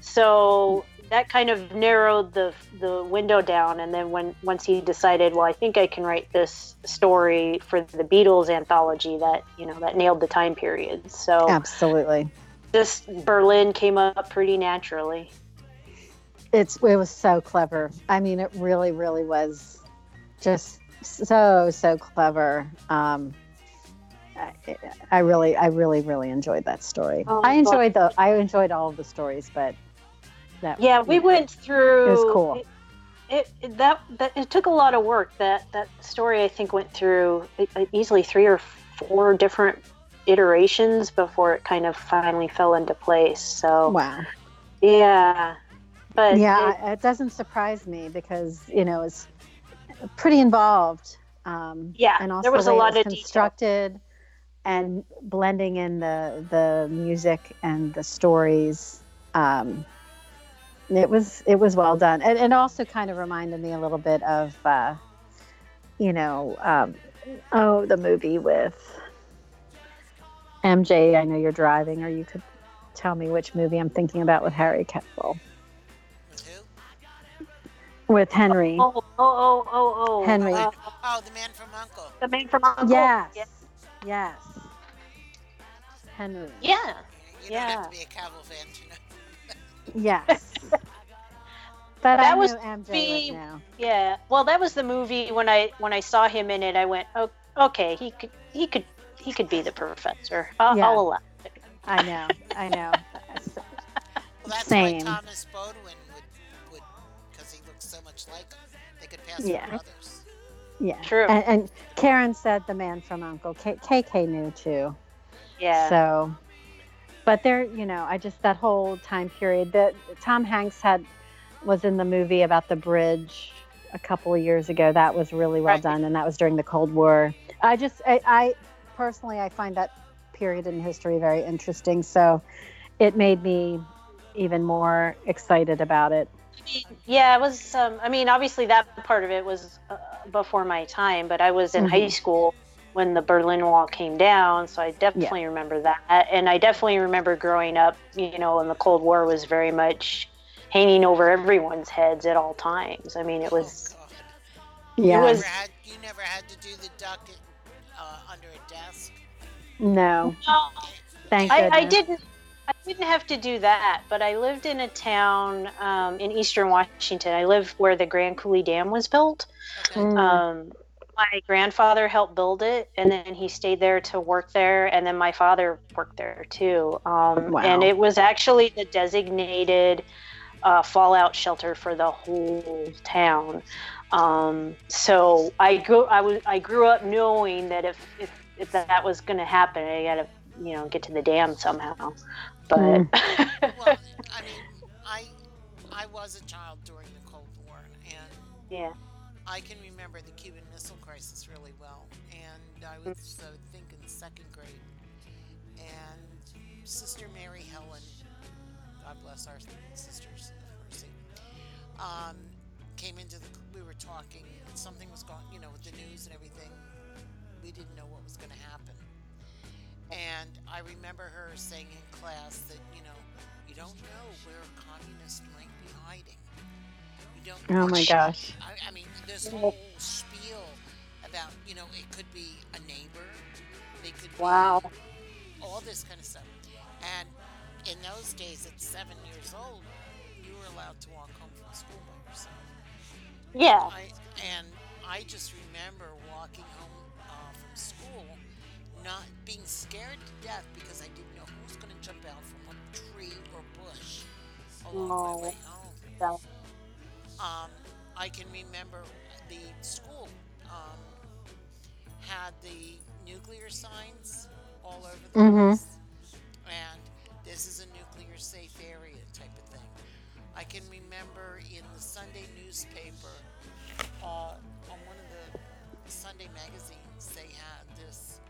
So that kind of narrowed the the window down. And then when once he decided, well, I think I can write this story for the Beatles anthology, that you know that nailed the time period. So Absolutely. this Berlin came up pretty naturally. it's it was so clever i mean it really really was just so so clever um I, I really i really really enjoyed that story Oh, i enjoyed the i enjoyed all of the stories but that Yeah, we went through. It was cool. It, it, that that it took a lot of work. That that story I think went through easily three or four different iterations before it kind of finally fell into place. So wow yeah, but yeah it- it, doesn't surprise me because you know it's pretty involved um yeah, and also there was the a lot was of detail. constructed and blending in the the music and the stories um it was it was well done and it also kind of reminded me a little bit of uh you know um oh the movie with mj i know you're driving or you could tell me which movie i'm thinking about with harry Cavill. With henry Oh, oh, oh, oh, oh. Henry. uh, Oh, the man from Uncle. the man from Uncle. yes Yeah. yes henry Yeah. You don't Yeah. have to be a Cavill fan to know. Yes. but I That was know MJ the- right now. Yeah. Well, that was the movie when I when I saw him in it. I went, oh, okay, he could he could he could be the professor. I'll, Yeah. I'll allow it. I know. I know. Well, that's Same. why Thomas Bodwin would, would, because he looks so much like him. They could pass Yeah. brothers. Yeah. True. And, and Karen said the man from Uncle. K- KK knew too. Yeah. So, but there, you know, I just that whole time period that Tom Hanks had was in the movie about the bridge a couple of years ago. That was really well Right. done, and that was during the Cold War. I just, I, I personally, I find that period in history very interesting. So, it made me even more excited about it. yeah, it was. Um, I mean, obviously that part of it was uh, before my time, but I was in Mhm. high school when the Berlin Wall came down, so I definitely remember that. And I definitely remember growing up, you know, when the Cold War was very much hanging over everyone's heads at all times. I mean, it was. Oh, Yeah. You, was- never had, you never had to do the duck uh, under a desk? no, Oh, thank I, goodness. I didn't. I didn't have to do that, but I lived in a town um, in eastern Washington. I lived where the Grand Coulee Dam was built. Okay. Mm. Um, my grandfather helped build it, and then he stayed there to work there, and then my father worked there too. Um, Wow. And it was actually the designated uh, fallout shelter for the whole town. Um, so I grew, I was, I grew up knowing that if if, if that was going to happen, I got to, you know, get to the dam somehow. But Mm. well, I mean, I I was a child during the Cold War, and yeah, I can remember the Cuban I was, I would think, in second grade. And Sister Mary Helen, God bless our sisters of mercy, um, came into the. We were talking, and something was going, you know, with the news and everything. We didn't know what was going to happen. And I remember her saying in class that, you know, you don't know where a communist might be hiding. You don't Oh my gosh. I, I mean, this whole spiel about, you know, it could be a neighbor, they could be Wow. all this kind of stuff. And in those days, at seven years old, you were allowed to walk home from school by yourself. yeah, I, and I just remember walking home uh, from school, not being scared to death because I didn't know who was going to jump out from a tree or bush along Oh. my way home. So, Um, I can remember the school um, had the nuclear signs all over the Mhm. place, and this is a nuclear safe area type of thing. I can remember in the Sunday newspaper, uh, on one of the Sunday magazines, they had this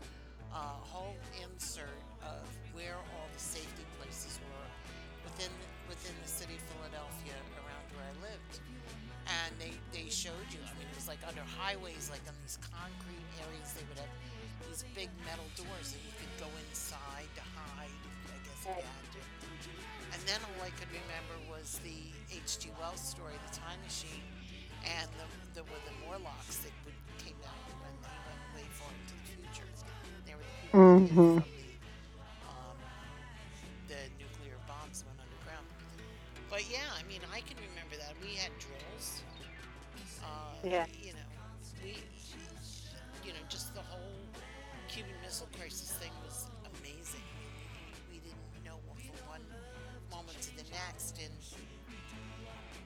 uh, whole insert of where all the safety places were within within the city of Philadelphia where I lived. And they, they showed you, I mean, it was like under highways, like on these concrete areas, they would have these big metal doors that you could go inside to hide, I guess, if you had to. And then all I could remember was the H.G. Wells story, The Time Machine, and the, the, with the Morlocks that would, came down when they went way far into the future. They were the people who Yeah. You know, we, you know, just the whole Cuban Missile Crisis thing was amazing. We, didn't know from one moment to the next. And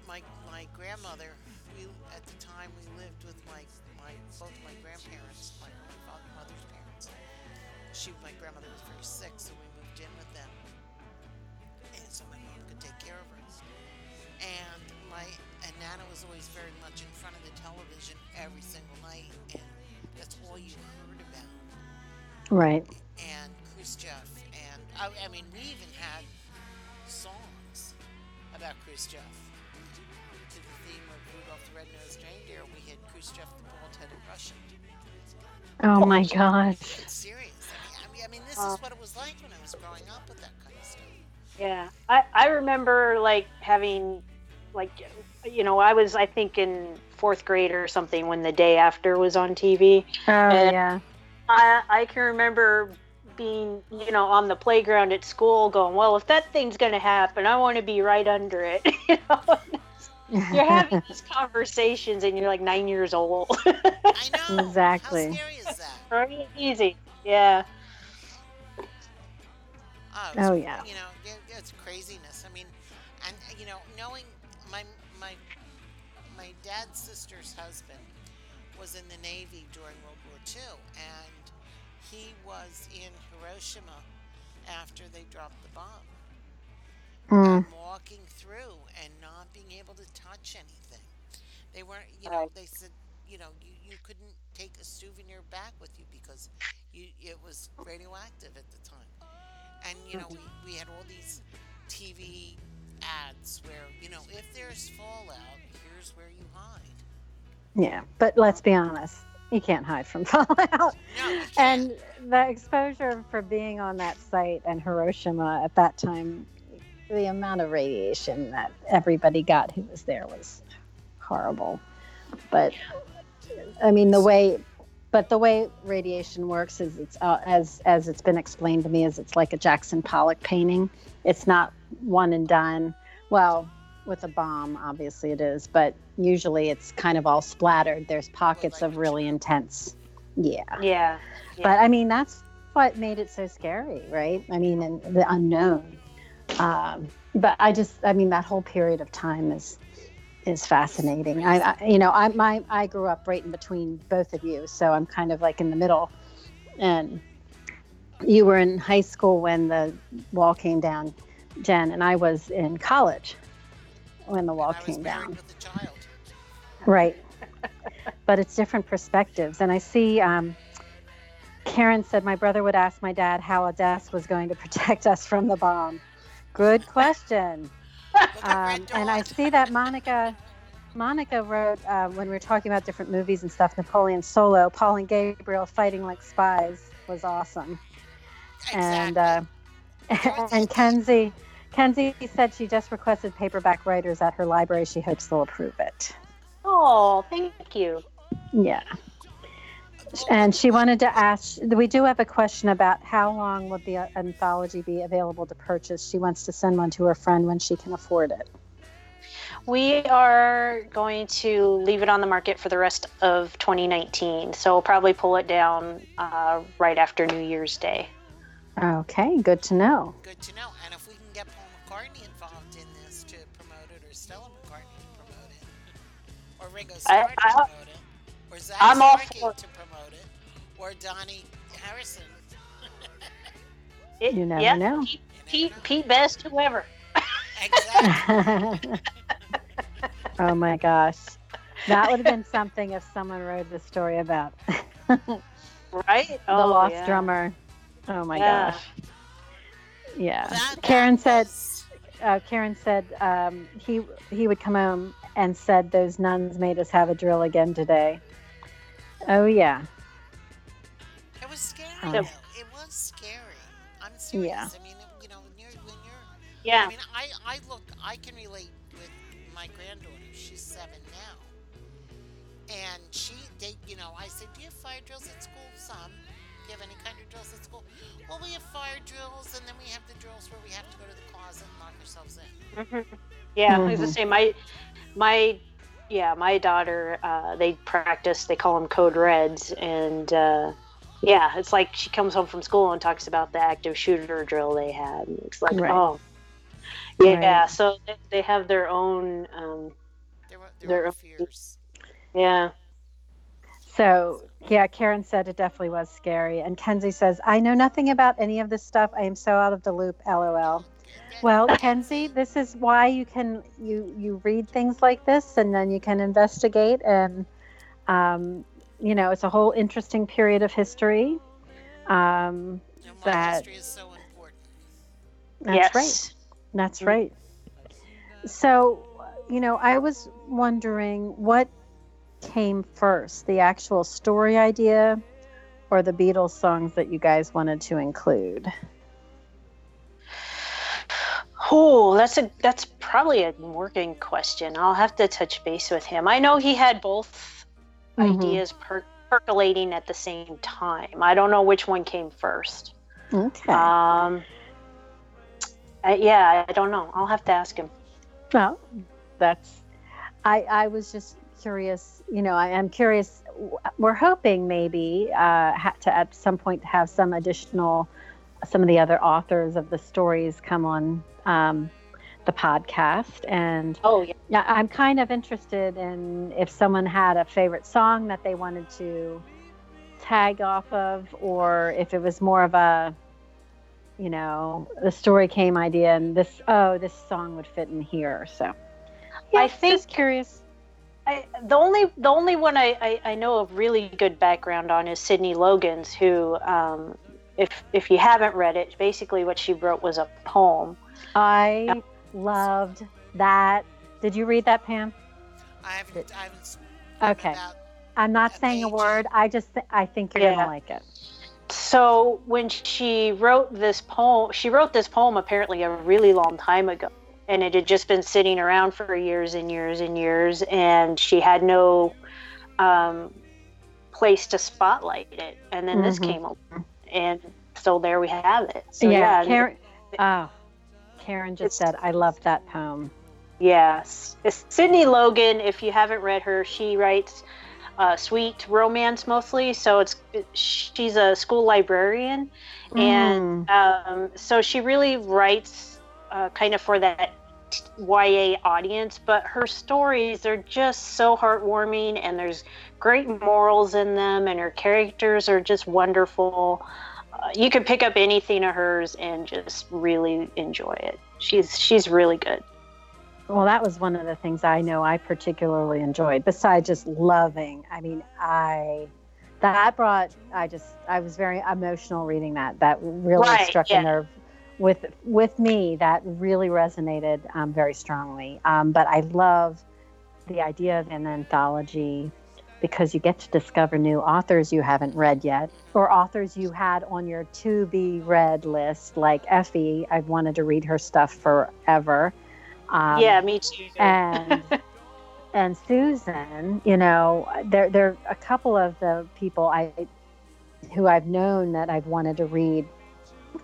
my my grandmother, we at the time we lived with my my both my grandparents, my, father, mother's parents. She, my grandmother was very sick, so we moved in with them, and so my mom could take care of her. And my Nana was always very much in front of the television every single night, and that's all you heard about Right. and Khrushchev. And I, I mean, we even had songs about Khrushchev. To the theme of Rudolph the Red-Nosed Reindeer, we had Khrushchev the bald-headed Russian. Oh my gosh. It's serious. I mean, I mean, this is uh. what it was like when I was growing up with that kind of stuff. yeah, I, I remember like having, like, you know, I was I think in fourth grade or something when the day after was on TV. Oh And- yeah. I I can remember being you know on the playground at school going, well, if that thing's gonna happen, I want to be right under it. you know, you're having these conversations and you're like nine years old. I know. Exactly. How scary is that? Very easy. Yeah. Oh, oh it's, Oh, yeah. You know, it, it's craziness. Dad's sister's husband was in the Navy during World War II, and he was in Hiroshima after they dropped the bomb. Mm. And walking through and not being able to touch anything. They weren't, you know, they said, you know, you, you couldn't take a souvenir back with you because you it was radioactive at the time. And you know, we, we had all these TV ads where, you know, if there's fallout, here's where you hide. Yeah, but let's be honest, you can't hide from fallout. No. And the exposure for being on that site and Hiroshima at that time, the amount of radiation that everybody got who was there was horrible. But I mean, the way, but the way radiation works is it's uh, as as it's been explained to me is it's like a Jackson Pollock painting. It's not one and done. Well, with a bomb, obviously it is, but usually it's kind of all splattered. There's pockets of really intense. Yeah. Yeah. But I mean, that's what made it so scary, right? I mean, and the unknown. Um, but I just, I mean, that whole period of time is is fascinating. I, I you know, I my I grew up right in between both of you, so I'm kind of like in the middle. And you were in high school when the wall came down, Jen, and I was in college when the wall came down. Right. but it's different perspectives. And I see um, Karen said my brother would ask my dad how a desk was going to protect us from the bomb. Good question. Look at Red Um, and I see that Monica. Monica wrote uh, when we were talking about different movies and stuff. Napoleon Solo, Paul and Gabriel fighting like spies was awesome. And uh, and Kenzie, Kenzie said she just requested paperback writers at her library. She hopes they'll approve it. Oh, thank you. Yeah. And she wanted to ask, we do have a question about how long would the uh, anthology be available to purchase. She wants to send one to her friend when she can afford it. We are going to leave it on the market for the rest of 2019. So we'll probably pull it down uh, right after New Year's Day. Okay, good to know. Good to know. And if we can get Paul McCartney involved in this to promote it, or Stella McCartney to promote it, or Ringo Starr to I- promote it, or Zak I'm all for- to promote it, or Dhani Harrison. It- You never yeah, know. Pete, You never Pete, know. Pete Best, whoever. Exactly. oh my gosh. That would have been something if someone wrote the story about Right? the Oh, lost yeah. drummer. Oh my Yeah. gosh. Yeah. That- Karen that said was- uh, Karen said um, he he would come home and said those nuns made us have a drill again today. Oh yeah. It was scary. Um, though. It was scary. I'm serious. Yeah. I mean, you know, when you're, when you're Yeah. I mean, I, I look, I can relate with my granddaughter. She's seven now. And she, they, you know, I said, do you have fire drills at school? Some. Do you have any kind of drills at school? Well, we have fire drills, and then we have the drills where we have to go to the closet and lock ourselves in. Mhm. Yeah, I was Mhm. gonna say my my yeah my daughter uh, they practice they call them code reds and uh, yeah it's like she comes home from school and talks about the active shooter drill they had and it's like Right. oh yeah Right. so they, they have their own um, There were, there They're were fears. yeah So yeah, Karen said it definitely was scary. And Kenzie says, I know nothing about any of this stuff. I am so out of the loop. LOL. Well, Kenzie, this is why you can you you read things like this, and then you can investigate, and um, you know it's a whole interesting period of history. Um, And why that- history is so important. that's yes right. That's Mm. right. So, you know, I was wondering what came first, the actual story idea or the Beatles songs that you guys wanted to include? Oh, that's a that's probably a working question. I'll have to touch base with him. I know he had both Mhm. ideas per- percolating at the same time. I don't know which one came first. Okay. Um, I, yeah, I don't know. I'll have to ask him. well, that's, I, I was just curious, you know, I am curious. We're hoping maybe uh, to at some point have some additional, some of the other authors of the stories come on um, the podcast and Oh yeah, Yeah, I'm kind of interested in if someone had a favorite song that they wanted to tag off of, or if it was more of a, you know, the story came idea and this, oh, this song would fit in here. So, yeah, I think- just curious. I, the only the only one I, I, I know of really good background on is Sydney Logan's, who, um, if if you haven't read it, basically what she wrote was a poem. I loved that. Did you read that, Pam? I haven't, I haven't Okay. about I'm not saying a word. I just, th- I think you're Yeah. gonna like it. So when she wrote this poem, she wrote this poem apparently a really long time ago, and it had just been sitting around for years and years and years, and she had no um, place to spotlight it. And then this Mhm. came along, and so there we have it. So yeah, Karen. Oh, Karen just said, I love that poem. Yes. It's Sydney Logan, if you haven't read her, she writes uh, sweet romance mostly. So it's she's a school librarian. And um, so she really writes uh, kind of for that YA audience, but her stories are just so heartwarming and there's great morals in them, and her characters are just wonderful. Uh, you could pick up anything of hers and just really enjoy it. She's she's really good. Well, that was one of the things I know I particularly enjoyed, besides just loving. I mean, I that brought I just I was very emotional reading that. That really Right, struck yeah. a nerve with with me. That really resonated um, very strongly. Um, but I love the idea of an anthology because you get to discover new authors you haven't read yet, or authors you had on your to be read list, like Effie. I've wanted to read her stuff forever. Um, yeah, me too. and and Susan, you know, there there are a couple of the people I who I've known that I've wanted to read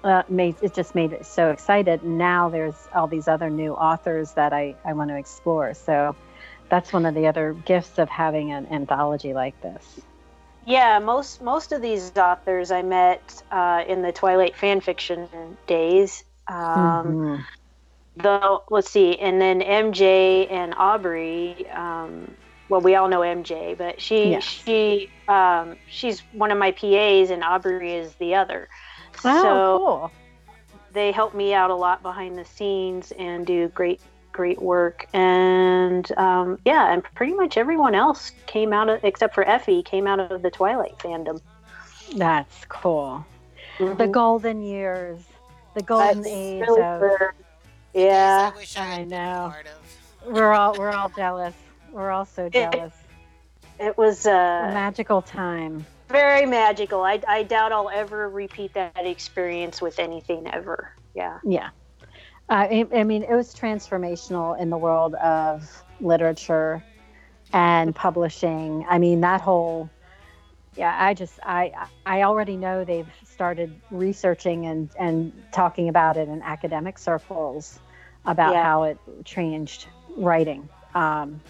uh, made it just made it so excited. Now there's all these other new authors that I, I want to explore. So that's one of the other gifts of having an anthology like this. Yeah, most most of these authors I met uh, in the Twilight fan fiction days. Um, mm-hmm. The let's see, and then MJ and Aubrey. Um, well, we all know MJ, but she yes. she um, she's one of my PAs, and Aubrey is the other. Oh, so cool. They help me out a lot behind the scenes and do great great work. And um, yeah, and pretty much everyone else came out of, except for Effie, came out of the Twilight fandom. That's cool. Mm-hmm. The golden years, the golden That's age really of. Yeah, I, I, I know. We're all we're all jealous. We're all so jealous. It, it was uh, a magical time. Very magical. I, I doubt I'll ever repeat that experience with anything ever. Yeah. Yeah. I, I mean, it was transformational in the world of literature and publishing. I mean, that whole yeah, I just I I already know they've started researching and and talking about it in academic circles about yeah. how it changed writing. Um,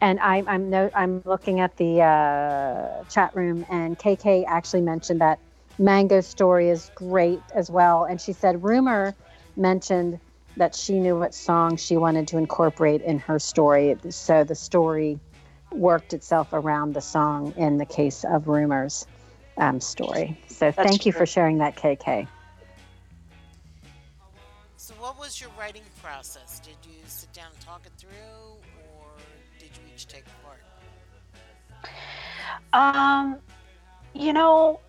and I, I'm no, I'm looking at the uh, chat room, and KK actually mentioned that Mango's story is great as well. And she said Rumor mentioned that she knew what song she wanted to incorporate in her story, so the story worked itself around the song in the case of Rumor's um, story. So That's thank you for sharing that, KK. So, what was your writing process? Did you sit down and talk it through? Take part? Um, you know,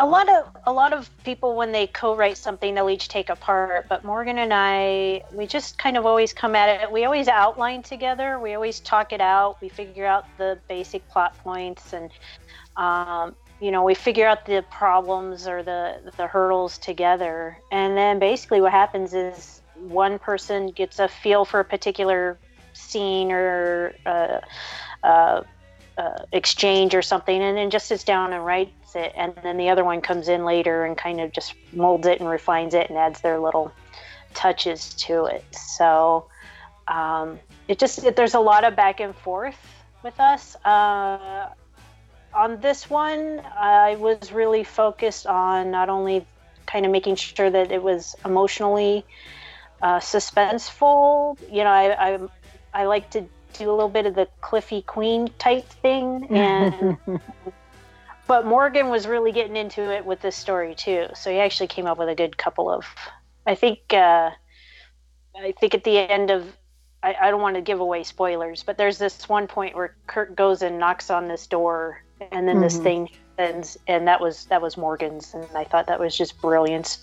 a lot of a lot of people when they co-write something, they'll each take a part. But Morgan and I, we just kind of always come at it. We always outline together. We always talk it out. We figure out the basic plot points, and um, you know, we figure out the problems or the the hurdles together. And then basically, what happens is one person gets a feel for a particular scene or uh, uh, uh, exchange or something, and then just sits down and writes it, and then the other one comes in later and kind of just molds it and refines it and adds their little touches to it. So um, it just it, there's a lot of back and forth with us. Uh, on this one, I was really focused on not only kind of making sure that it was emotionally uh, suspenseful. You know, I, I I like to do a little bit of the Cliffy Queen type thing, and but Morgan was really getting into it with this story too. So he actually came up with a good couple of. I think. Uh, I think at the end of. I, I don't want to give away spoilers, but there's this one point where Kurt goes and knocks on this door, and then mm-hmm. this thing happens, and that was that was Morgan's, and I thought that was just brilliant.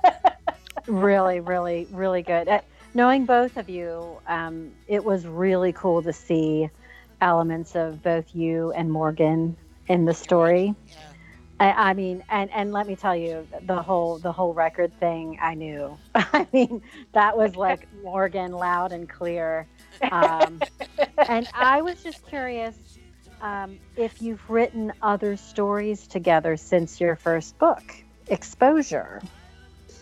really, really, really good knowing both of you, um, it was really cool to see elements of both you and Morgan in the story. Yeah. I, I, mean, and and let me tell you, the whole the whole record thing, I knew. I mean, that was like Morgan, loud and clear. Um, and I was just curious um, if you've written other stories together since your first book, Exposure.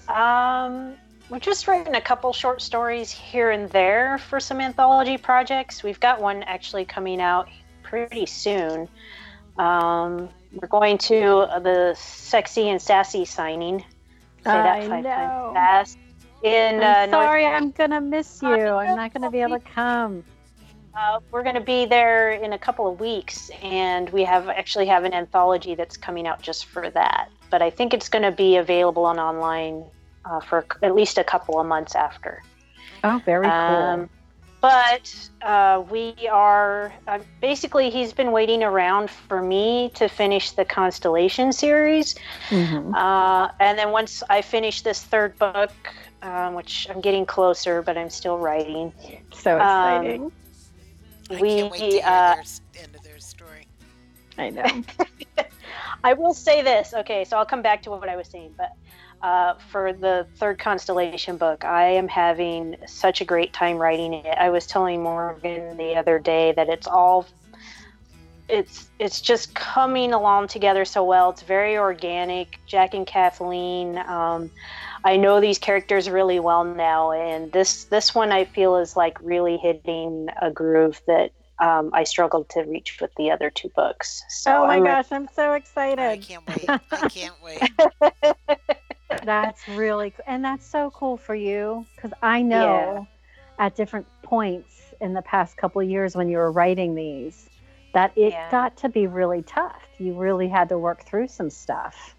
Um, We've just written a couple short stories here and there for some anthology projects. We've got one actually coming out pretty soon. Um, we're going to the Sexy and Sassy signing. Say that I five know. times fast. In, I'm uh, sorry, North- I'm gonna miss you. I'm not gonna be able to come. Uh, we're going to be there in a couple of weeks, and we have actually have an anthology that's coming out just for that. But I think it's going to be available on online uh, for at least a couple of months after. Oh, very um, cool. But uh, we are uh, basically, he's been waiting around for me to finish the Constellation series. Mm-hmm. Uh, and then once I finish this third book, um, which I'm getting closer, but I'm still writing. So um, exciting. Um, I we, can't wait to hear uh, their, end of their story. I know. I will say this. Okay, so I'll come back to what I was saying, but uh, for the third constellation book. I am having such a great time writing it. I was telling Morgan the other day that it's all it's it's just coming along together so well. It's very organic. Jack and Kathleen. Um, I know these characters really well now, and this this one I feel is like really hitting a groove that um, I struggled to reach with the other two books. So oh my I'm re- gosh, I'm so excited! I can't wait. I can't wait. That's really and that's so cool for you because I know at different points in the past couple of years when you were writing these that it Yeah. got to be really tough. You really had to work through some stuff.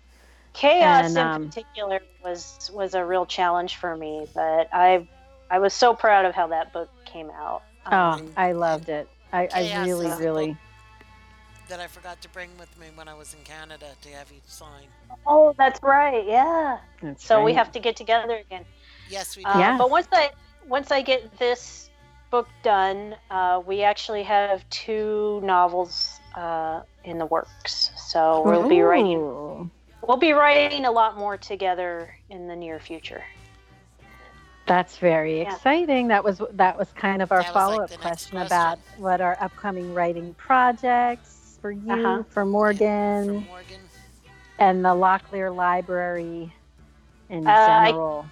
Chaos And, in um, particular was was a real challenge for me, but I I was so proud of how that book came out. Oh, Um, I loved it. I, I really, really. Book that I forgot to bring with me when I was in Canada to have you sign. oh, that's right. Yeah. That's So we have to get together again. Yes, we do. Uh, Yes. But once I once I get this book done, uh, we actually have two novels uh, in the works. So we'll be writing we'll be writing a lot more together in the near future. That's very Yeah. exciting. That was that was kind of our That was, like, follow up the next question, question. about what our upcoming writing projects for you, Uh-huh. for For Morgan, Morgan. and the Locklear Library in Uh, I- general.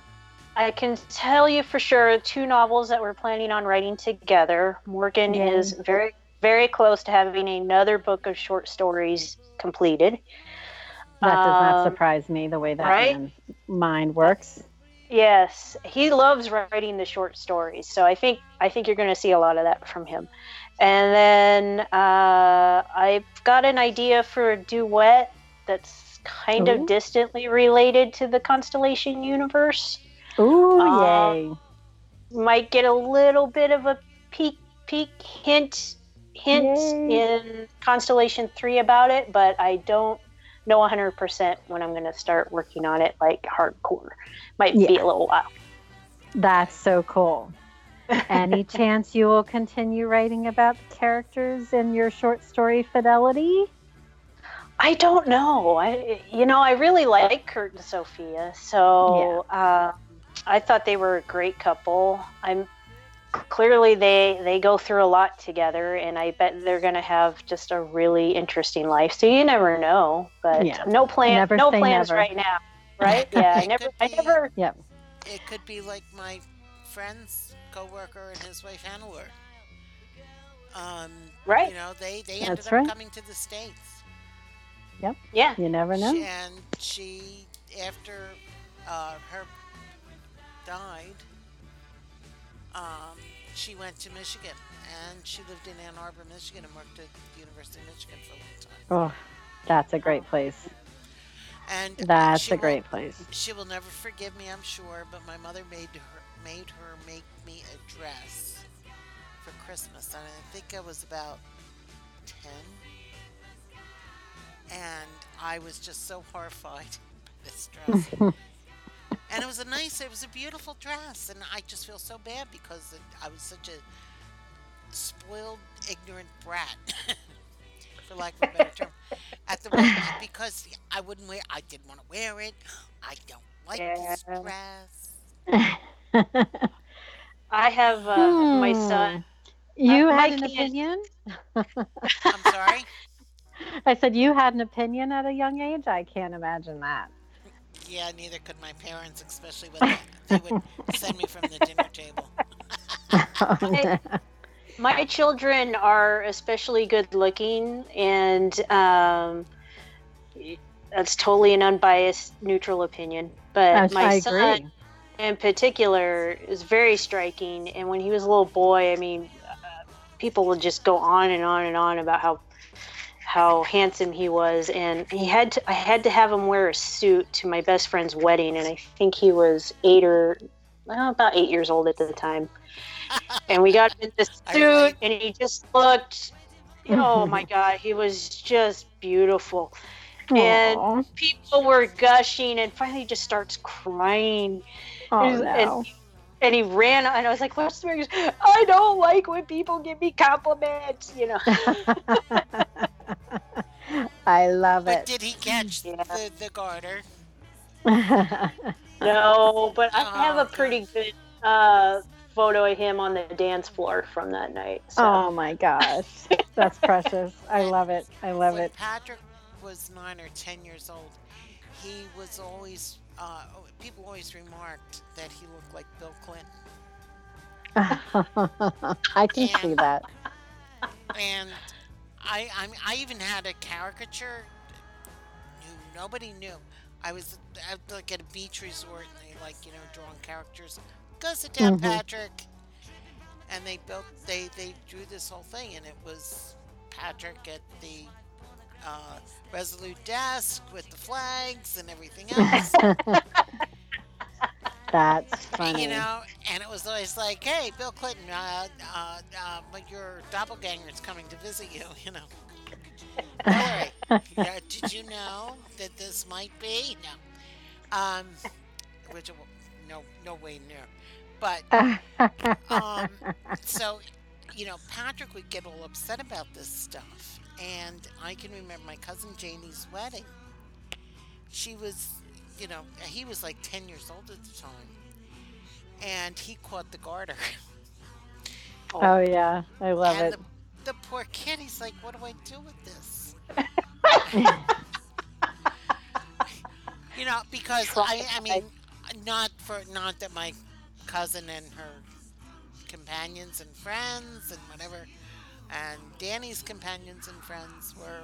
I can tell you for sure two novels that we're planning on writing together. Morgan Yay. is very very close to having another book of short stories completed. that does not um, surprise me the way that right? man's mind works. Yes, he loves writing the short stories, so I think I think you're going to see a lot of that from him. And then uh, I've got an idea for a duet that's kind Ooh. of distantly related to the Constellation universe. Ooh, uh, yay! Might get a little bit of a peek peek hint hint Yay. in Constellation Three about it, but I don't know 100% when I'm going to start working on it like hardcore. Might be a little while. That's so cool. Any chance you will continue writing about the characters in your short story Fidelity? I don't know. I you know I really like Kurt and Sophia, so uh, I thought they were a great couple. I'm clearly they they go through a lot together, and I bet they're going to have just a really interesting life. So you never know, but Yeah. no plan, Never no plans never. right now, right? Yeah, I never, could I be- never. It could be like my friend's coworker and his wife Hannelore. Um, Right. You know, they they ended That's up right. coming to the states. Yep. Yeah, You never know. She- and she, after uh, her died, um, she went to Michigan, and she lived in Ann Arbor, Michigan, and worked at the University of Michigan for a long time. Oh, that's a great place. And That's she a will- great place. She will never forgive me, I'm sure, but my mother made her made her make me a dress for Christmas, and I think I was about ten, and I was just so horrified by this dress. and it was a nice, it was a beautiful dress, and I just feel so bad because it, I was such a spoiled, ignorant brat, for lack of a better term, at the moment because I wouldn't wear, I didn't want to wear it. I don't like this dress. I have uh, my son. You Uh, had an kid- opinion? I'm sorry. I said you had an opinion at a young age? I can't imagine that. Yeah, neither could my parents, especially when they, they would send me from the dinner table. I- my children are especially good looking and um, that's totally an unbiased neutral opinion but I, my I son agree. In particular is very striking. And when he was a little boy i mean uh, people would just go on and on and on about how how handsome he was. And he had to i had to have him wear a suit to my best friend's wedding. And i think he was eight or well, about eight years old at the time. And we got him in this suit and he just looked oh my god he was just beautiful. And Aw. people were gushing and finally he just starts crying Oh, and, no. and he ran and i was like what's the matter goes, i don't like when people give me compliments you know I love But it. did he catch Yeah. the, the garter? no but i Oh, have a pretty good uh, photo of him on the dance floor from that night so oh my gosh. That's precious. I love it. I love when it. Patrick was nine or ten years old, he was always. Uh, people always remarked that he looked like Bill Clinton, I can see that. and I, I, I even had a caricature who nobody knew. I was at, like at a beach resort, and they like you know drawing characters. Go sit down. Patrick. And they built, they they drew this whole thing, and it was Patrick at the uh, Resolute desk with the flags and everything else. That's funny. You know, and it was always like, "Hey, Bill Clinton, uh, uh, uh, but your doppelganger is coming to visit you." You know, Hillary, yeah, did you know that this might be no, um, which no, no way near, but um, so you know, Patrick would get all upset about this stuff, and I can remember my cousin Janie's wedding. She was, you know, he was like ten years old at the time, and he caught the garter. Oh. oh yeah, I love and it. The, the poor kid, he's like, "What do I do with this?" you know, because I, I mean, not for not that my cousin and her companions and friends and whatever, and Danny's companions and friends were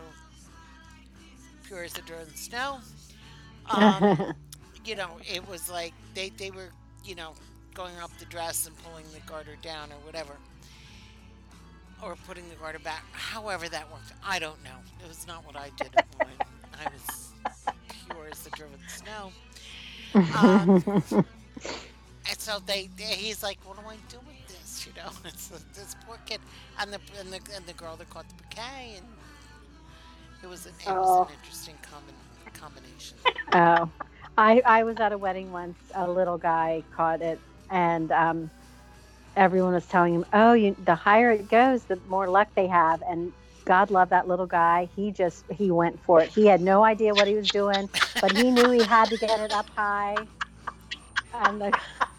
pure as the driven snow. Um, you know, it was like they, they were, you know, going up the dress and pulling the garter down or whatever. Or putting the garter back. However that worked. I don't know. It was not what I did when I was pure as the driven snow. Um, and so they, they, he's like, what do I do with this? You know, it's this poor kid and the and the and the girl that caught the bouquet, and it was an, it was Oh. an interesting combi- combination. Oh, I I was at a wedding once. A little guy caught it, and um, everyone was telling him, "Oh, you, the higher it goes, the more luck they have." And God love that little guy. He just he went for it. He had no idea what he was doing, but he knew he had to get it up high. And the,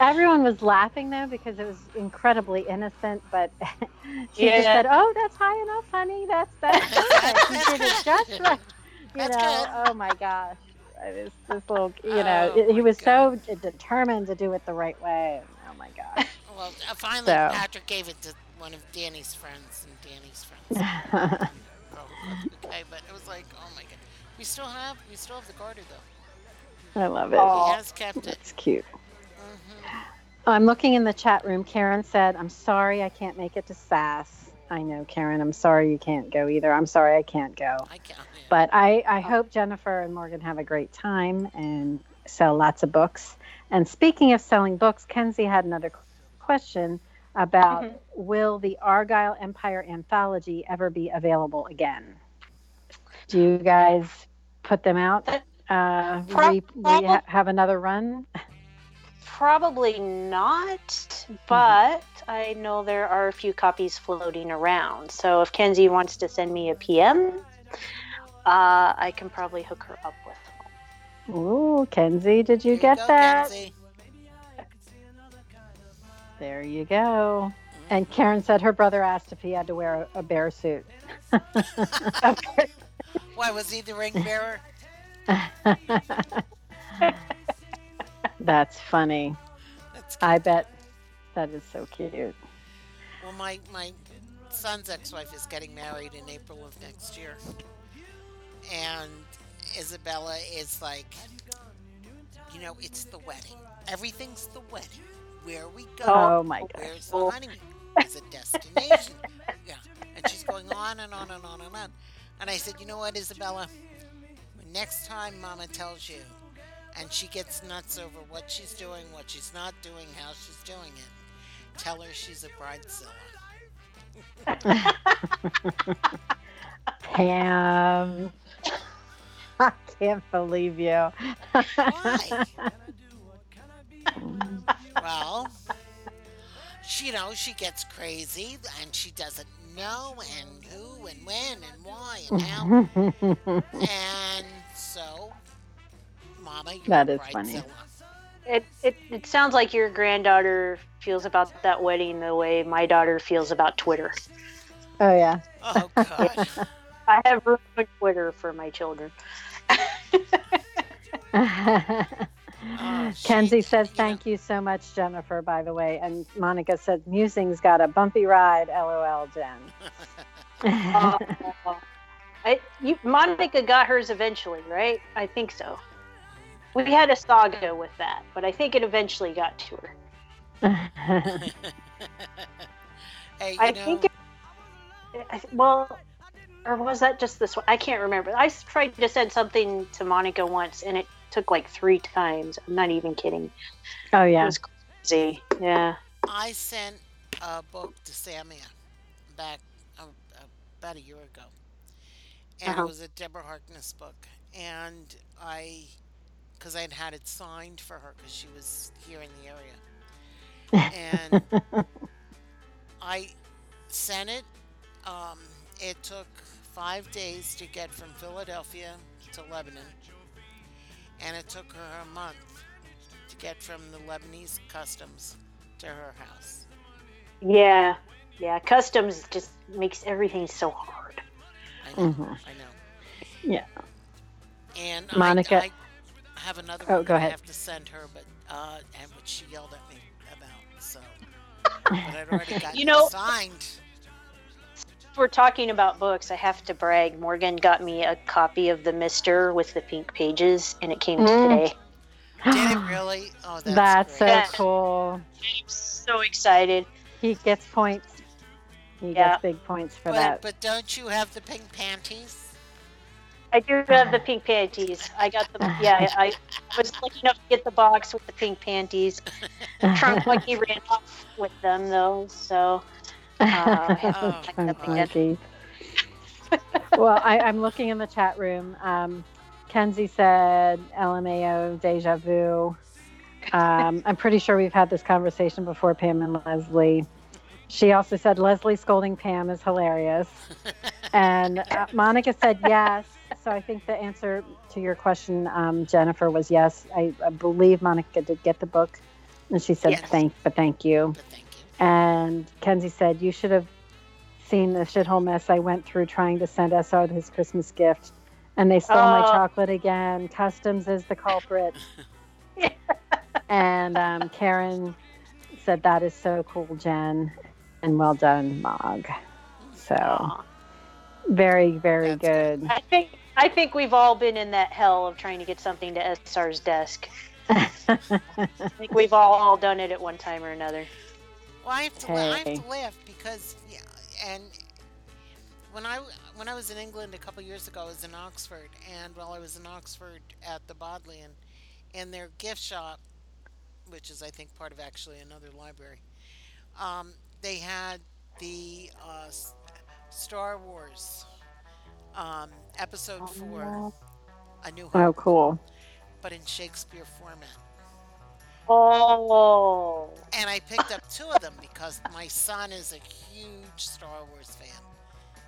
everyone was laughing though because it was incredibly innocent. But she just Yeah. said, "Oh, that's high enough, honey. That's that's perfect. You did it just right." You That's know, good. oh my gosh, this this little, you Oh, know, it- he was so determined to do it the right way. Oh my gosh. Well, uh, finally, So- Patrick gave it to one of Danny's friends, and Danny's friends. okay, but it was like, oh my god, we still have we still have the garter though. I love it. Oh. He has kept it. It's cute. I'm looking in the chat room. Karen said, "I'm sorry I can't make it to SAS." I know, Karen. I'm sorry you can't go either. I'm sorry I can't go. I can't. yeah. But I, I hope Jennifer and Morgan have a great time and sell lots of books. And speaking of selling books, Kenzie had another question about Mhm. will the Argyle Empire anthology ever be available again? Do you guys put them out? Uh, Prob- re, re, ha- have another run? Probably not, but I know there are a few copies floating around. So if Kenzie wants to send me a PM, uh, I can probably hook her up with one. Ooh, Kenzie, did you Here get go, that? Kenzie. There you go. And Karen said her brother asked if he had to wear a, a bear suit. Why was he the ring bearer? That's funny. That's I bet that is so cute. Well, my my son's ex-wife is getting married in April of next year, and Isabella is like, you know, it's the wedding. Everything's the wedding. Where we go. Oh my god. Where's the honeymoon? Is it destination? yeah. And she's going on and on and on and on. And I said, you know what, Isabella? Next time Mama tells you, and she gets nuts over what she's doing, what she's not doing, how she's doing it, tell her she's a bridezilla. Pam. I can't believe you. Why? well, she, you know, she gets crazy and she doesn't know and who and when and why and how. and so, Mama, you're That a funny. bridezilla. It, it, it sounds like your granddaughter feels about that wedding the way my daughter feels about Twitter. Oh yeah. Oh God. I have room on Twitter for my children. Oh, Kenzie she- says, you know- "Thank you so much, Jennifer." By the way, and Monica said, "Musing's got a bumpy ride." LOL, Jen. Uh, I, you, Monica got hers eventually, right? I think so. We had a saga with that, but I think it eventually got to her. hey, you I know, think. It, I, well, or was that just this one? I can't remember. I tried to send something to Monica once, and it took like three times. I'm not even kidding. oh yeah, It yeah. was crazy. Yeah. I sent a book to Samia back uh, about a year ago, and Uh-huh. it was a Deborah Harkness book, and I, because I had had it signed for her because she was here in the area, and I sent it. Um, it took five days to get from Philadelphia to Lebanon, and it took her a month to get from the Lebanese customs to her house. Yeah. Yeah. Customs just makes everything so hard. I know. Mhm. I know. Yeah. And Monica- I, I have another Oh, one go ahead. I have to send her, but uh, and which she yelled at me about. So, but I'd already got You know- signed. We're talking about books, I have to brag. Morgan got me a copy of The Mister with the pink pages, and it came Mm. today. Did it really? Oh, that's, That's so great. Yeah. cool. I'm so excited. He gets points. He Yeah. gets big points for But, that. but don't you have the pink panties? I do have the pink panties. I got them. Yeah, I, I was lucky enough to get the box with the pink panties. Trump lucky ran off with them though, so uh, Oh, Trump God. well, I, I'm looking in the chat room. Um, Kenzie said LMAO deja vu. Um, I'm pretty sure we've had this conversation before, Pam and Leslie. She also said Leslie scolding Pam is hilarious. And uh, Monica said yes. So I think the answer to your question, um, Jennifer, was yes. I, I believe Monica did get the book. And she said Yes. thank, but thank you. But thank you. And Kenzie said, You should have seen the shithole mess I went through trying to send SR his Christmas gift. And they stole my Oh. chocolate again. Customs is the culprit. and um, Karen said, That is so cool, Jen. And well done, Mog. So Aw. Very, very That's good. I think I think we've all been in that hell of trying to get something to SR's desk. I think we've all, all done it at one time or another. Well, I have to, la- I have to laugh because yeah, and when I when I was in England a couple years ago, I was in Oxford, and while I was in Oxford at the Bodleian, in their gift shop, which is I think part of actually another library, um, they had the uh, S- Star Wars um, Episode Four, A New Hope, oh, cool. but in Shakespeare format. Oh, And I picked up two of them because my son is a huge Star Wars fan.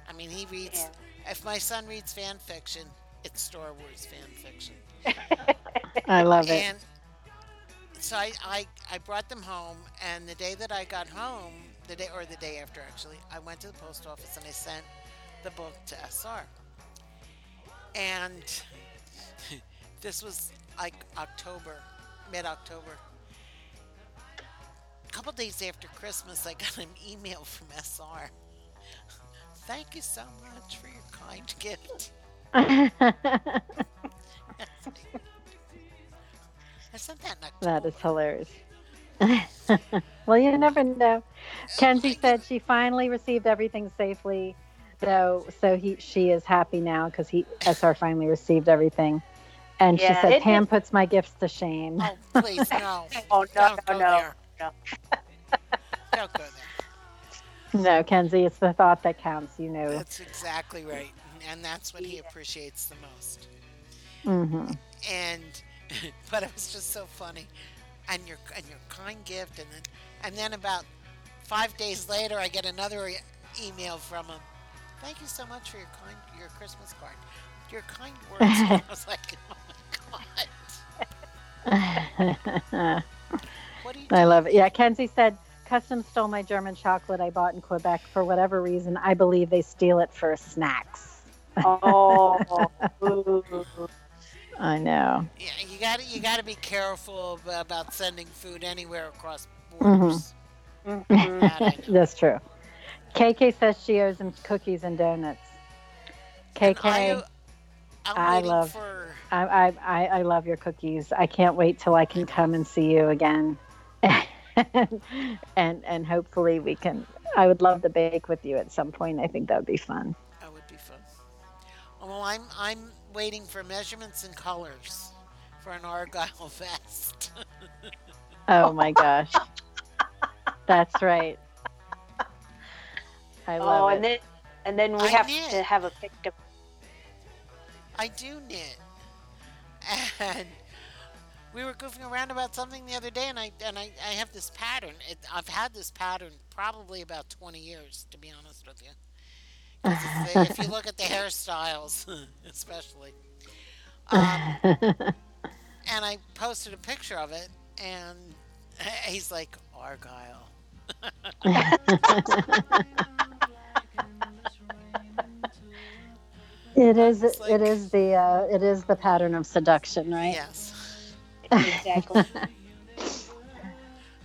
I mean, he reads, if my son reads fan fiction, it's Star Wars fan fiction. I love it. And so I, I, I brought them home, and the day that I got home, the day or the day after actually, I went to the post office and I sent the book to SR. And this was like October, mid October. A couple days after Christmas, I got an email from SR. Thank you so much for your kind gift. I sent that in October. That is hilarious. well, you never know. Kenzie said she finally received everything safely, though. So he she is happy now because he SR finally received everything, and Yeah, she said it- Pam puts my gifts to shame. Oh, please, no. Oh, no, Don't no, go no, there. no. Don't go there. No, Kenzie, it's the thought that counts. You know. That's exactly right. And that's what he appreciates the most. hmm And, but it was just so funny. And your, and your kind gift. And then, and then about five days later, I get another e- email from him. Thank you so much for your kind, your Christmas card. Your kind words. I was like, oh my God. What are you I love it. Yeah, Kenzie said Custom stole my German chocolate I bought in Quebec for whatever reason. I believe they steal it for snacks. Oh, ooh. I know. Yeah, you got to you got to be careful about sending food anywhere across Mm-hmm. borders. Mhm. I know. That's true. KK says she owes him cookies and donuts. KK, I, I, I'm waiting love- for. I, I, I love your cookies. I can't wait till I can come and see you again. and and hopefully we can I would love to bake with you at some point. I think that would be fun. That would be fun. Well, I'm I'm waiting for measurements and colors for an argyle vest. Oh my gosh. That's right. I oh, love Oh, it. and then and then we I have knit. to have a picture. I do knit, and we were goofing around about something the other day, and I and I, I have this pattern. It, I've had this pattern probably about twenty years, to be honest with you. If you look at the hairstyles, especially, um, and I posted a picture of it, and he's like Argyle. It is. Like- is the. Uh, it is the pattern of seduction, right? Yes. Exactly.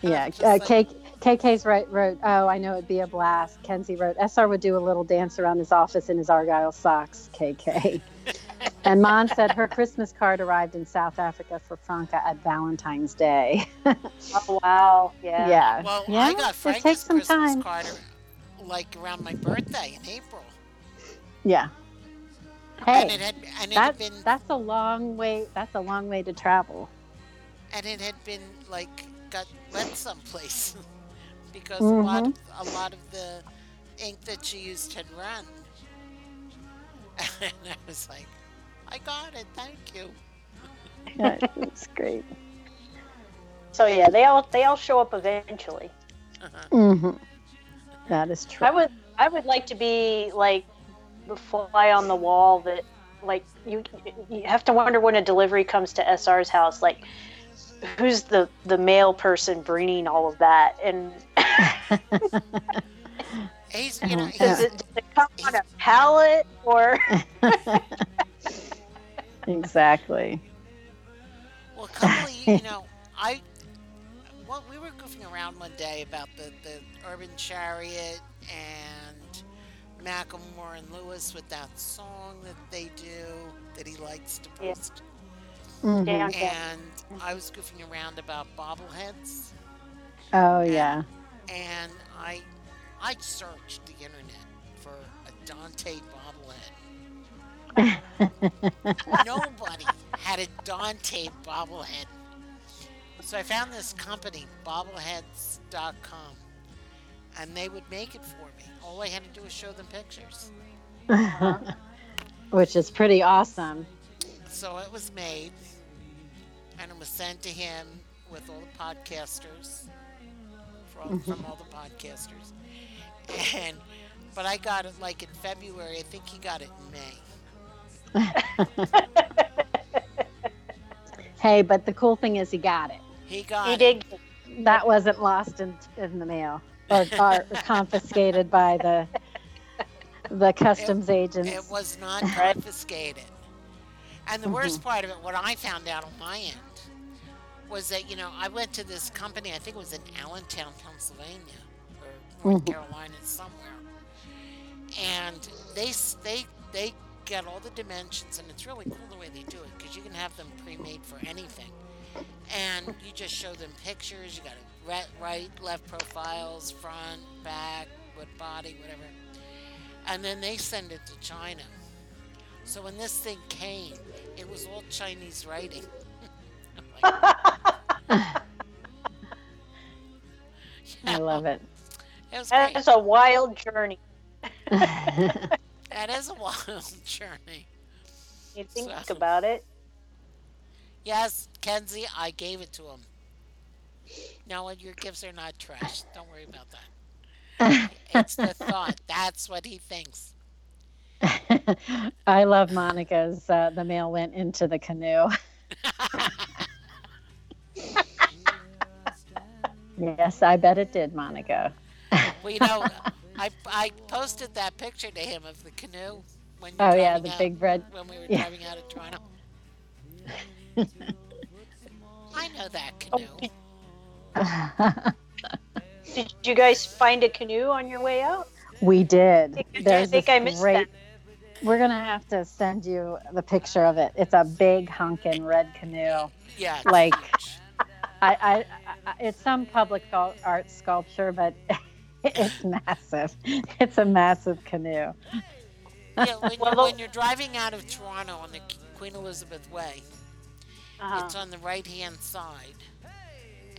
Yeah. Uh, like- K, KK's right, wrote. Oh, I know it'd be a blast. Kenzie wrote. SR would do a little dance around his office in his argyle socks. KK. and Mon said her Christmas card arrived in South Africa for Franca at Valentine's Day. oh wow. Yeah. yeah. Well, yeah. I got it Frank's takes some Christmas time. card like around my birthday in April, Yeah. and Hey, it had and it that's had been that's a long way. That's a long way to travel. and it had been like got wet someplace because a lot of, Mm-hmm. a lot of the ink that she used had run. And I was like, I got it, thank you. Yeah, it's great. So yeah, they all they all show up eventually. hmm That is true. I would I would like to be like the fly on the wall that like you you have to wonder when a delivery comes to SR's house like who's the the mail person bringing all of that and He's, you know, does it, does it come on a pallet or exactly. well, a you know, I, well, we were goofing around one day about the, the Urban Chariot and Macklemore and Lewis with that song that they do that he likes to post. Yeah. Okay. And I was goofing around about bobbleheads, Oh yeah. and I I searched the internet for a Dante bobblehead. Nobody had a Dante bobblehead. So I found this company, bobbleheads.com, and they would make it for me. All I had to do was show them pictures. Which is pretty awesome. So it was made, and it was sent to him with all the podcasters, from, from all the podcasters. And but I got it like in February. I think he got it in May. Hey, but the cool thing is he got it. He got he it. did That wasn't lost in, in the mail or, or confiscated by the the customs agents. It was not confiscated. And the worst mm-hmm. part of it, what I found out on my end, was that you know I went to this company. I think it was in Allentown, Pennsylvania, or North Mhm. Carolina, somewhere. And they they they get all the dimensions, and it's really cool the way they do it because you can have them pre-made for anything. And you just show them pictures. You got a right, right, left profiles, front, back, what body, whatever. And then they send it to China. So when this thing came, it was all Chinese writing. I'm I love it. It was great. that's a wild journey. That is a wild journey. You think So- about it. Yes, Kenzie, I gave it to him. No, your gifts are not trash. Don't worry about that. It's the thought. That's what he thinks. I love Monica's. Uh, the mail went into the canoe. Yes, I bet it did, Monica. Well, you know, I I posted that picture to him of the canoe when Oh yeah, the out- big red. when we were Yeah. driving out of Toronto. I know that Oh, canoe. Did you guys find a canoe on your way out? we did. I There's think I missed great. We're gonna have to send you the picture of it. It's a big honkin' red canoe. Yeah, Like- huge. I, I, I it's some public art sculpture, but it's massive. It's a massive canoe. yeah. When, Well, you're, when you're driving out of Toronto on the Queen Elizabeth Way, Uh-huh. it's on the right hand side,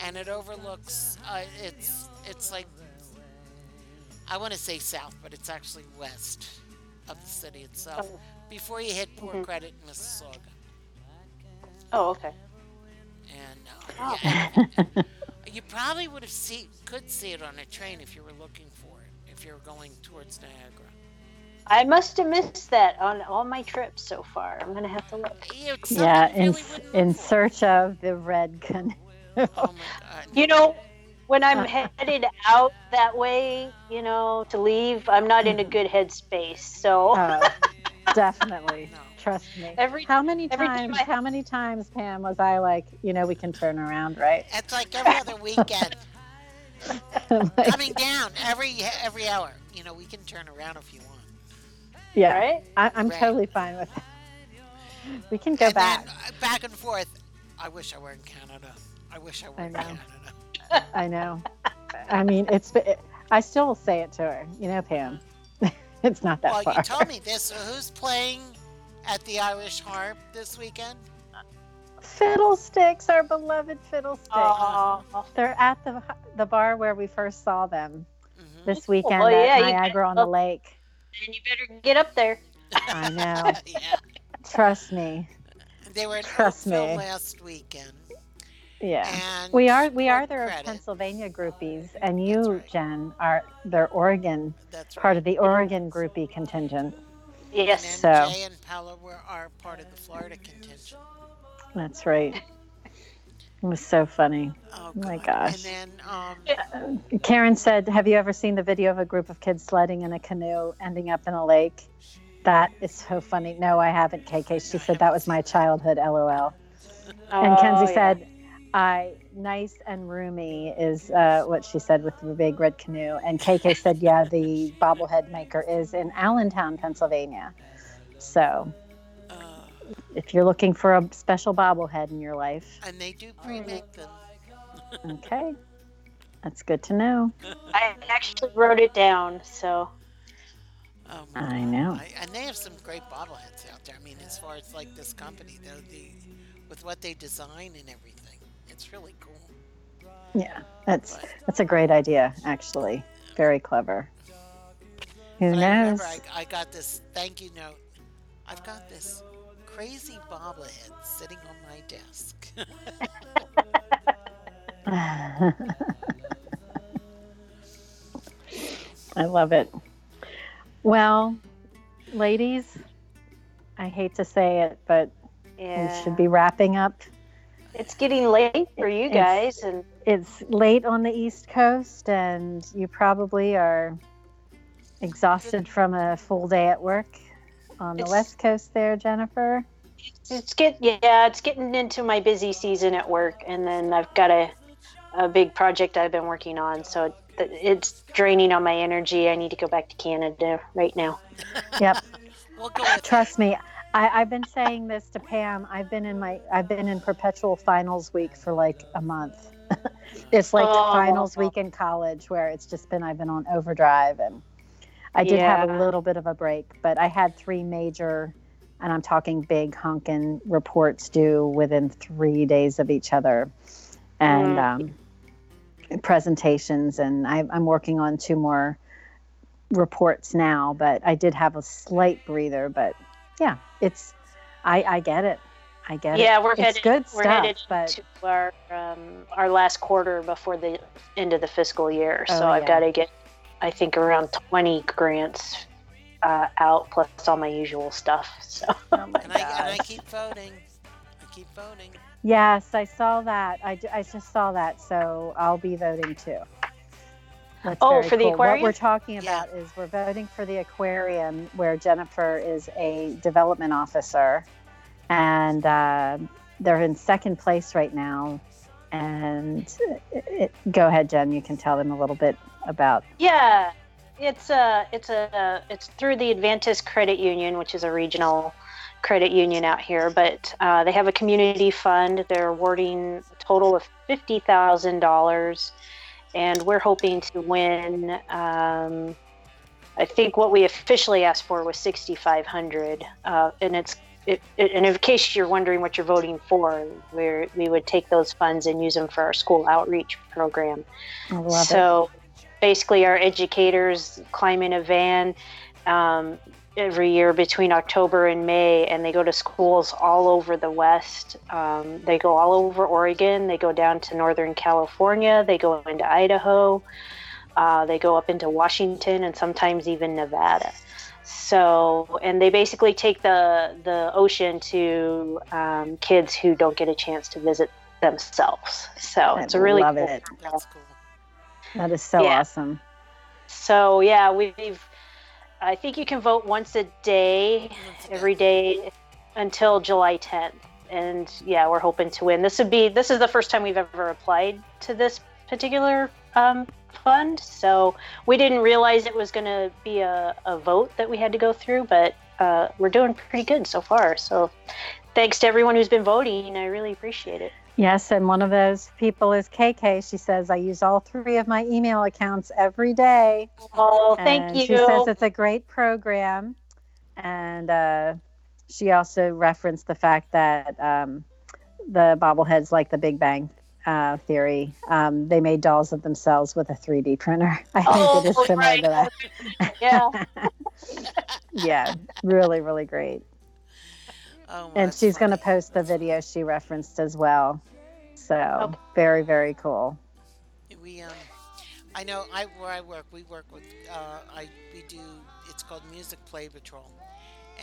and it overlooks. Uh, it's it's like I want to say south, but it's actually west of the city itself. Oh. Before you hit Port Mhm. Credit Mississauga, Oh, okay. And uh, Oh. yeah, you probably would have see could see it on a train if you were looking for it if you were going towards Niagara. I must have missed that on all my trips so far. I'm gonna have to look. You yeah, sometimes in really in look for search of the red canoe. Oh! You know, when I'm Uh. headed out that way, you know, to leave, I'm not in a good headspace. So Oh, definitely. No. Trust me. every How many every time times? I- How many times, Pam, was I like, you know, we can turn around, right? It's like every other weekend. Like, coming down every every hour. You know, we can turn around if you want. yeah, right? I, I'm Right. totally fine with that. We can go and back. then uh, back and forth. I wish I were in Canada. I wish I were I in know. Canada. I know. I mean, it's. I still say it to her. You know, Pam. it's not that Well, far. you told me this. So who's playing at the Irish Harp this weekend? Fiddlesticks, our beloved Fiddlesticks. Oh, They're at the the bar where we first saw them hmm this weekend Well, yeah, at you Niagara on the Lake. and you better get up there. I know. yeah, Trust me. they were in Trust Oakville me. last weekend. Yeah. And We are we are Port their Credit, Pennsylvania groupies, and you, That's right. Jen, are their Oregon That's part of the Oregon groupie contingent. And Yes. then So- Jay and Paula were are part of the Florida contingent. That's right. It was so funny. Oh, my gosh. And then um, Karen said, "Have you ever seen the video of a group of kids sledding in a canoe ending up in a lake?" That is so funny. No, I haven't, KK. She said that was my childhood. LOL. And Oh, Kenzie yeah. said, "I nice and roomy is uh, what she said with the big red canoe." And KK said, "Yeah, the bobblehead maker is in Allentown, Pennsylvania." So, uh, if you're looking for a special bobblehead in your life, and they do pre-make them. okay, that's good to know. I actually wrote it down. So Oh, I know. I, and they have some great bobbleheads out there. I mean, as far as like this company, though, the with what they design and everything, it's really cool. Yeah, that's But, that's a great idea. Actually, very clever. Who but I knows? remember I, I got this thank you note. I've got this crazy bobblehead sitting on my desk. I love it. Well, ladies, I hate to say it, but yeah, we should be wrapping up. It's getting late for you It's- guys, and It's late on the East Coast, and you probably are exhausted from a full day at work on the West Coast there, Jennifer. it's get yeah, it's getting into my busy season at work, and then I've got a a big project I've been working on, so it, it's draining on my energy. I need to go back to Canada right now. Yep. we'll go Trust me, I, I've been saying this to Pam. I've been in my I've been in perpetual finals week for like a month. it's like Oh. finals week in college where it's just been I've been on overdrive and I did have a little bit of a break, but I had three major and I'm talking big honkin' reports due within three days of each other. And um, presentations and I, I'm working on two more reports now, but I did have a slight breather. But yeah, it's I I get it. I get it. Yeah, we're It's headed. good we're stuff, headed but to our um, our last quarter before the end of the fiscal year. Oh, so I've got to get, I think, around twenty grants uh, out plus all my usual stuff. So oh and I, and I keep voting. I keep voting. Yes, I saw that. I, I just saw that, so I'll be voting too. That's Oh, for the cool. What we're talking Yeah. about is we're voting for the aquarium where Jennifer is a development officer, and uh, they're in second place right now. And it, it, go ahead, Jen. You can tell them a little bit about. Yeah, it's a it's a it's through the Advantis Credit Union, which is a regional credit union out here. But uh, they have a community fund. They're awarding a total of fifty thousand dollars, and we're hoping to win. Um, I think what we officially asked for was sixty five hundred, uh, and it's. It, it, and in case you're wondering what you're voting for, we we would take those funds and use them for our school outreach program I love it. so basically, our educators climb in a van um, every year between October and May, and they go to schools all over the West. Um, they go all over Oregon. They go down to Northern California. They go into Idaho. Uh, they go up into Washington and sometimes even Nevada. So, and they basically take the the ocean to um, kids who don't get a chance to visit themselves. So I it's a really love cool it. program. That's cool. That is so Yeah. awesome. So yeah, we've. I think you can vote once a day, every day. until July 10th. And yeah, we're hoping to win. This would be. This is the first time we've ever applied to this particular um, fund. So we didn't realize it was going to be a, a vote that we had to go through, but uh, we're doing pretty good so far. So thanks to everyone who's been voting. I really appreciate it. Yes, and one of those people is KK. She says, I use all three of my email accounts every day. Oh, thank And you. She says it's a great program. And uh, she also referenced the fact that um, the bobbleheads, like the Big Bang uh, Theory, um, they made dolls of themselves with a 3D printer. I think it is Oh, similar right. to that. yeah. Yeah, really, really great. Oh, well, And she's going to post the video she referenced as well. So Okay. very, very cool. We um, I know I where I work, we work with uh, I we do it's called Music Play Patrol,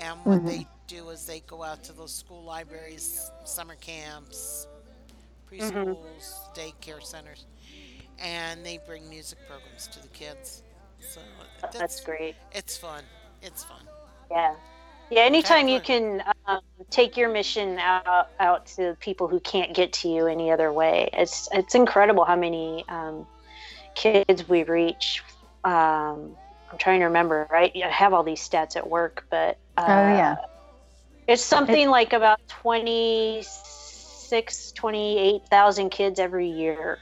and what Mhm. they do is they go out to those school libraries, summer camps, preschools, daycare centers, and they bring music programs to the kids. So that's, That's great. It's fun. It's fun. Yeah. Yeah, anytime you Excellent. can um, take your mission out, out to people who can't get to you any other way, it's it's incredible how many um, kids we reach. Um, I'm trying to remember, right? I have all these stats at work, but uh, Oh, yeah. it's something like about 26, 28,000 kids every year.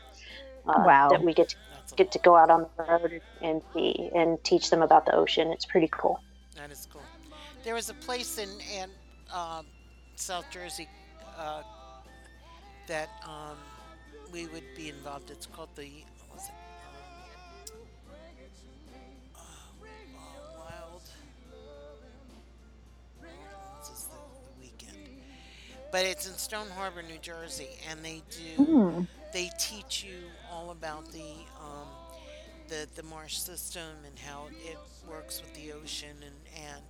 Uh, Wow. That we get to get to go out on the road and see and teach them about the ocean. It's pretty cool. That is cool. There was a place in in um, South Jersey uh, that um, we would be involved. It's called the what was it? Um, oh, Wild. This is the, the weekend, but it's in Stone Harbor, New Jersey, and they do Hmm. they teach you all about the um, the the marsh system and how it works with the ocean and and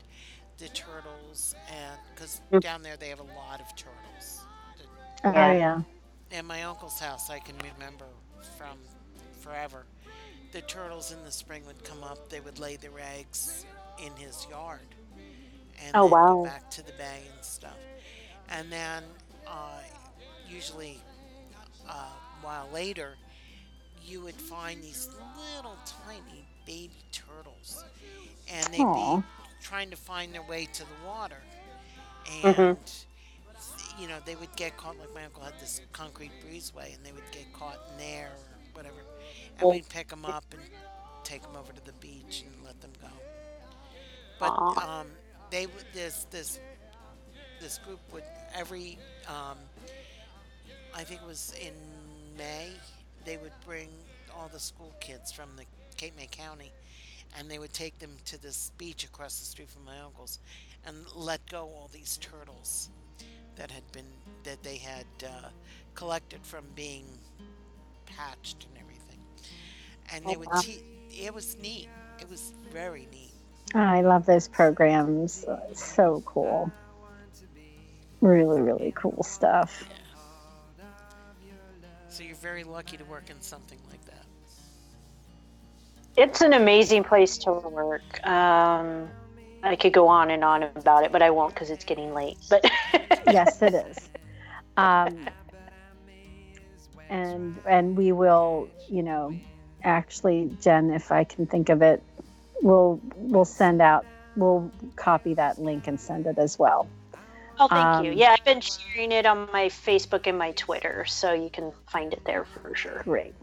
the turtles and because Mm. down there they have a lot of turtles. Oh, Yeah. yeah. In my uncle's house, I can remember from forever. The turtles in the spring would come up. They would lay their eggs in his yard, and Oh, then wow. go back to the bay and stuff. And then, uh, usually, uh, a while later, you would find these little tiny baby turtles, and they'd Aw. Trying to find their way to the water, and Mhm. you know they would get caught. Like my uncle had this concrete breezeway, and they would get caught in there or whatever, and Oh. we'd pick them up and take them over to the beach and let them go. But um, they would this this this group would every um, I think it was in May they would bring all the school kids from the Cape May County and they would take them to this beach across the street from my uncle's and let go all these turtles that had been that they had uh, collected from being patched and everything and they Oh, would wow. te- it was neat it was very neat I love those programs. So cool. Really, really cool stuff. So you're very lucky to work in something like that. It's an amazing place to work. Um, I could go on and on about it, but I won't because it's getting late. But yes, it is. Um, and and we will, you know, actually, Jen, if I can think of it, we'll we'll send out, we'll copy that link and send it as well. Oh, thank um, you. Yeah, I've been sharing it on my Facebook and my Twitter, so you can find it there for sure. Great.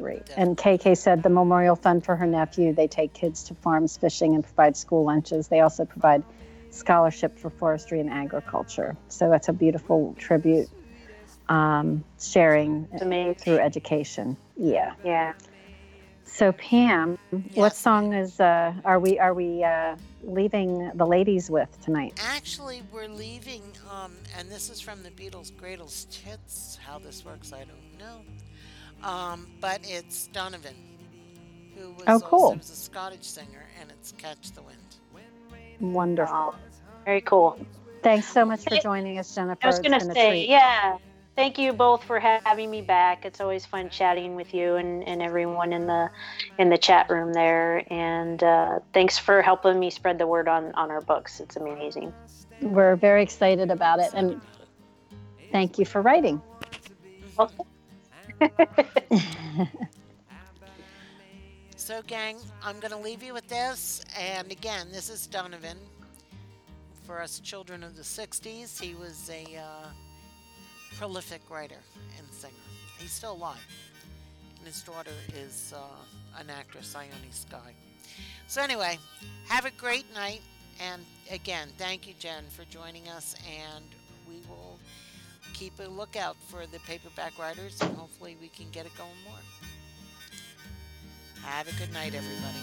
Great. And KK said the Memorial Fund for her nephew, they take kids to farms fishing and provide school lunches. They also provide scholarship for forestry and agriculture. So that's a beautiful tribute um, sharing through education. Yeah. Yeah. So Pam, yes. what song is uh, are we are we uh, leaving the ladies with tonight? Actually, we're leaving, um, and this is from the Beatles' Greatest Hits. How this works, I don't know. Um, but it's Donovan, who was, oh, cool. also, was a Scottish singer, and it's Catch the Wind. Wonderful. Very cool. Thanks so much for joining us, Jennifer. I was going to say, yeah. Thank you both for having me back. It's always fun chatting with you and, and everyone in the in the chat room there. And uh, thanks for helping me spread the word on on our books. It's amazing. We're very excited about it, and thank you for writing. Okay. so, gang, I'm going to leave you with this. And again, this is Donovan. For us children of the 60s, he was a uh, prolific writer and singer. He's still alive. And his daughter is uh, an actress, Ione Skye. So, anyway, have a great night. And again, thank you, Jen, for joining us. And we will keep a lookout for the paperback writers and hopefully we can get it going more. Have a good night, everybody.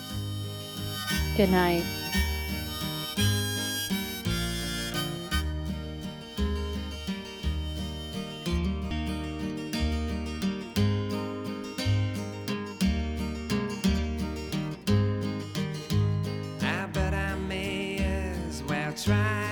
Good night. I bet I may as well try.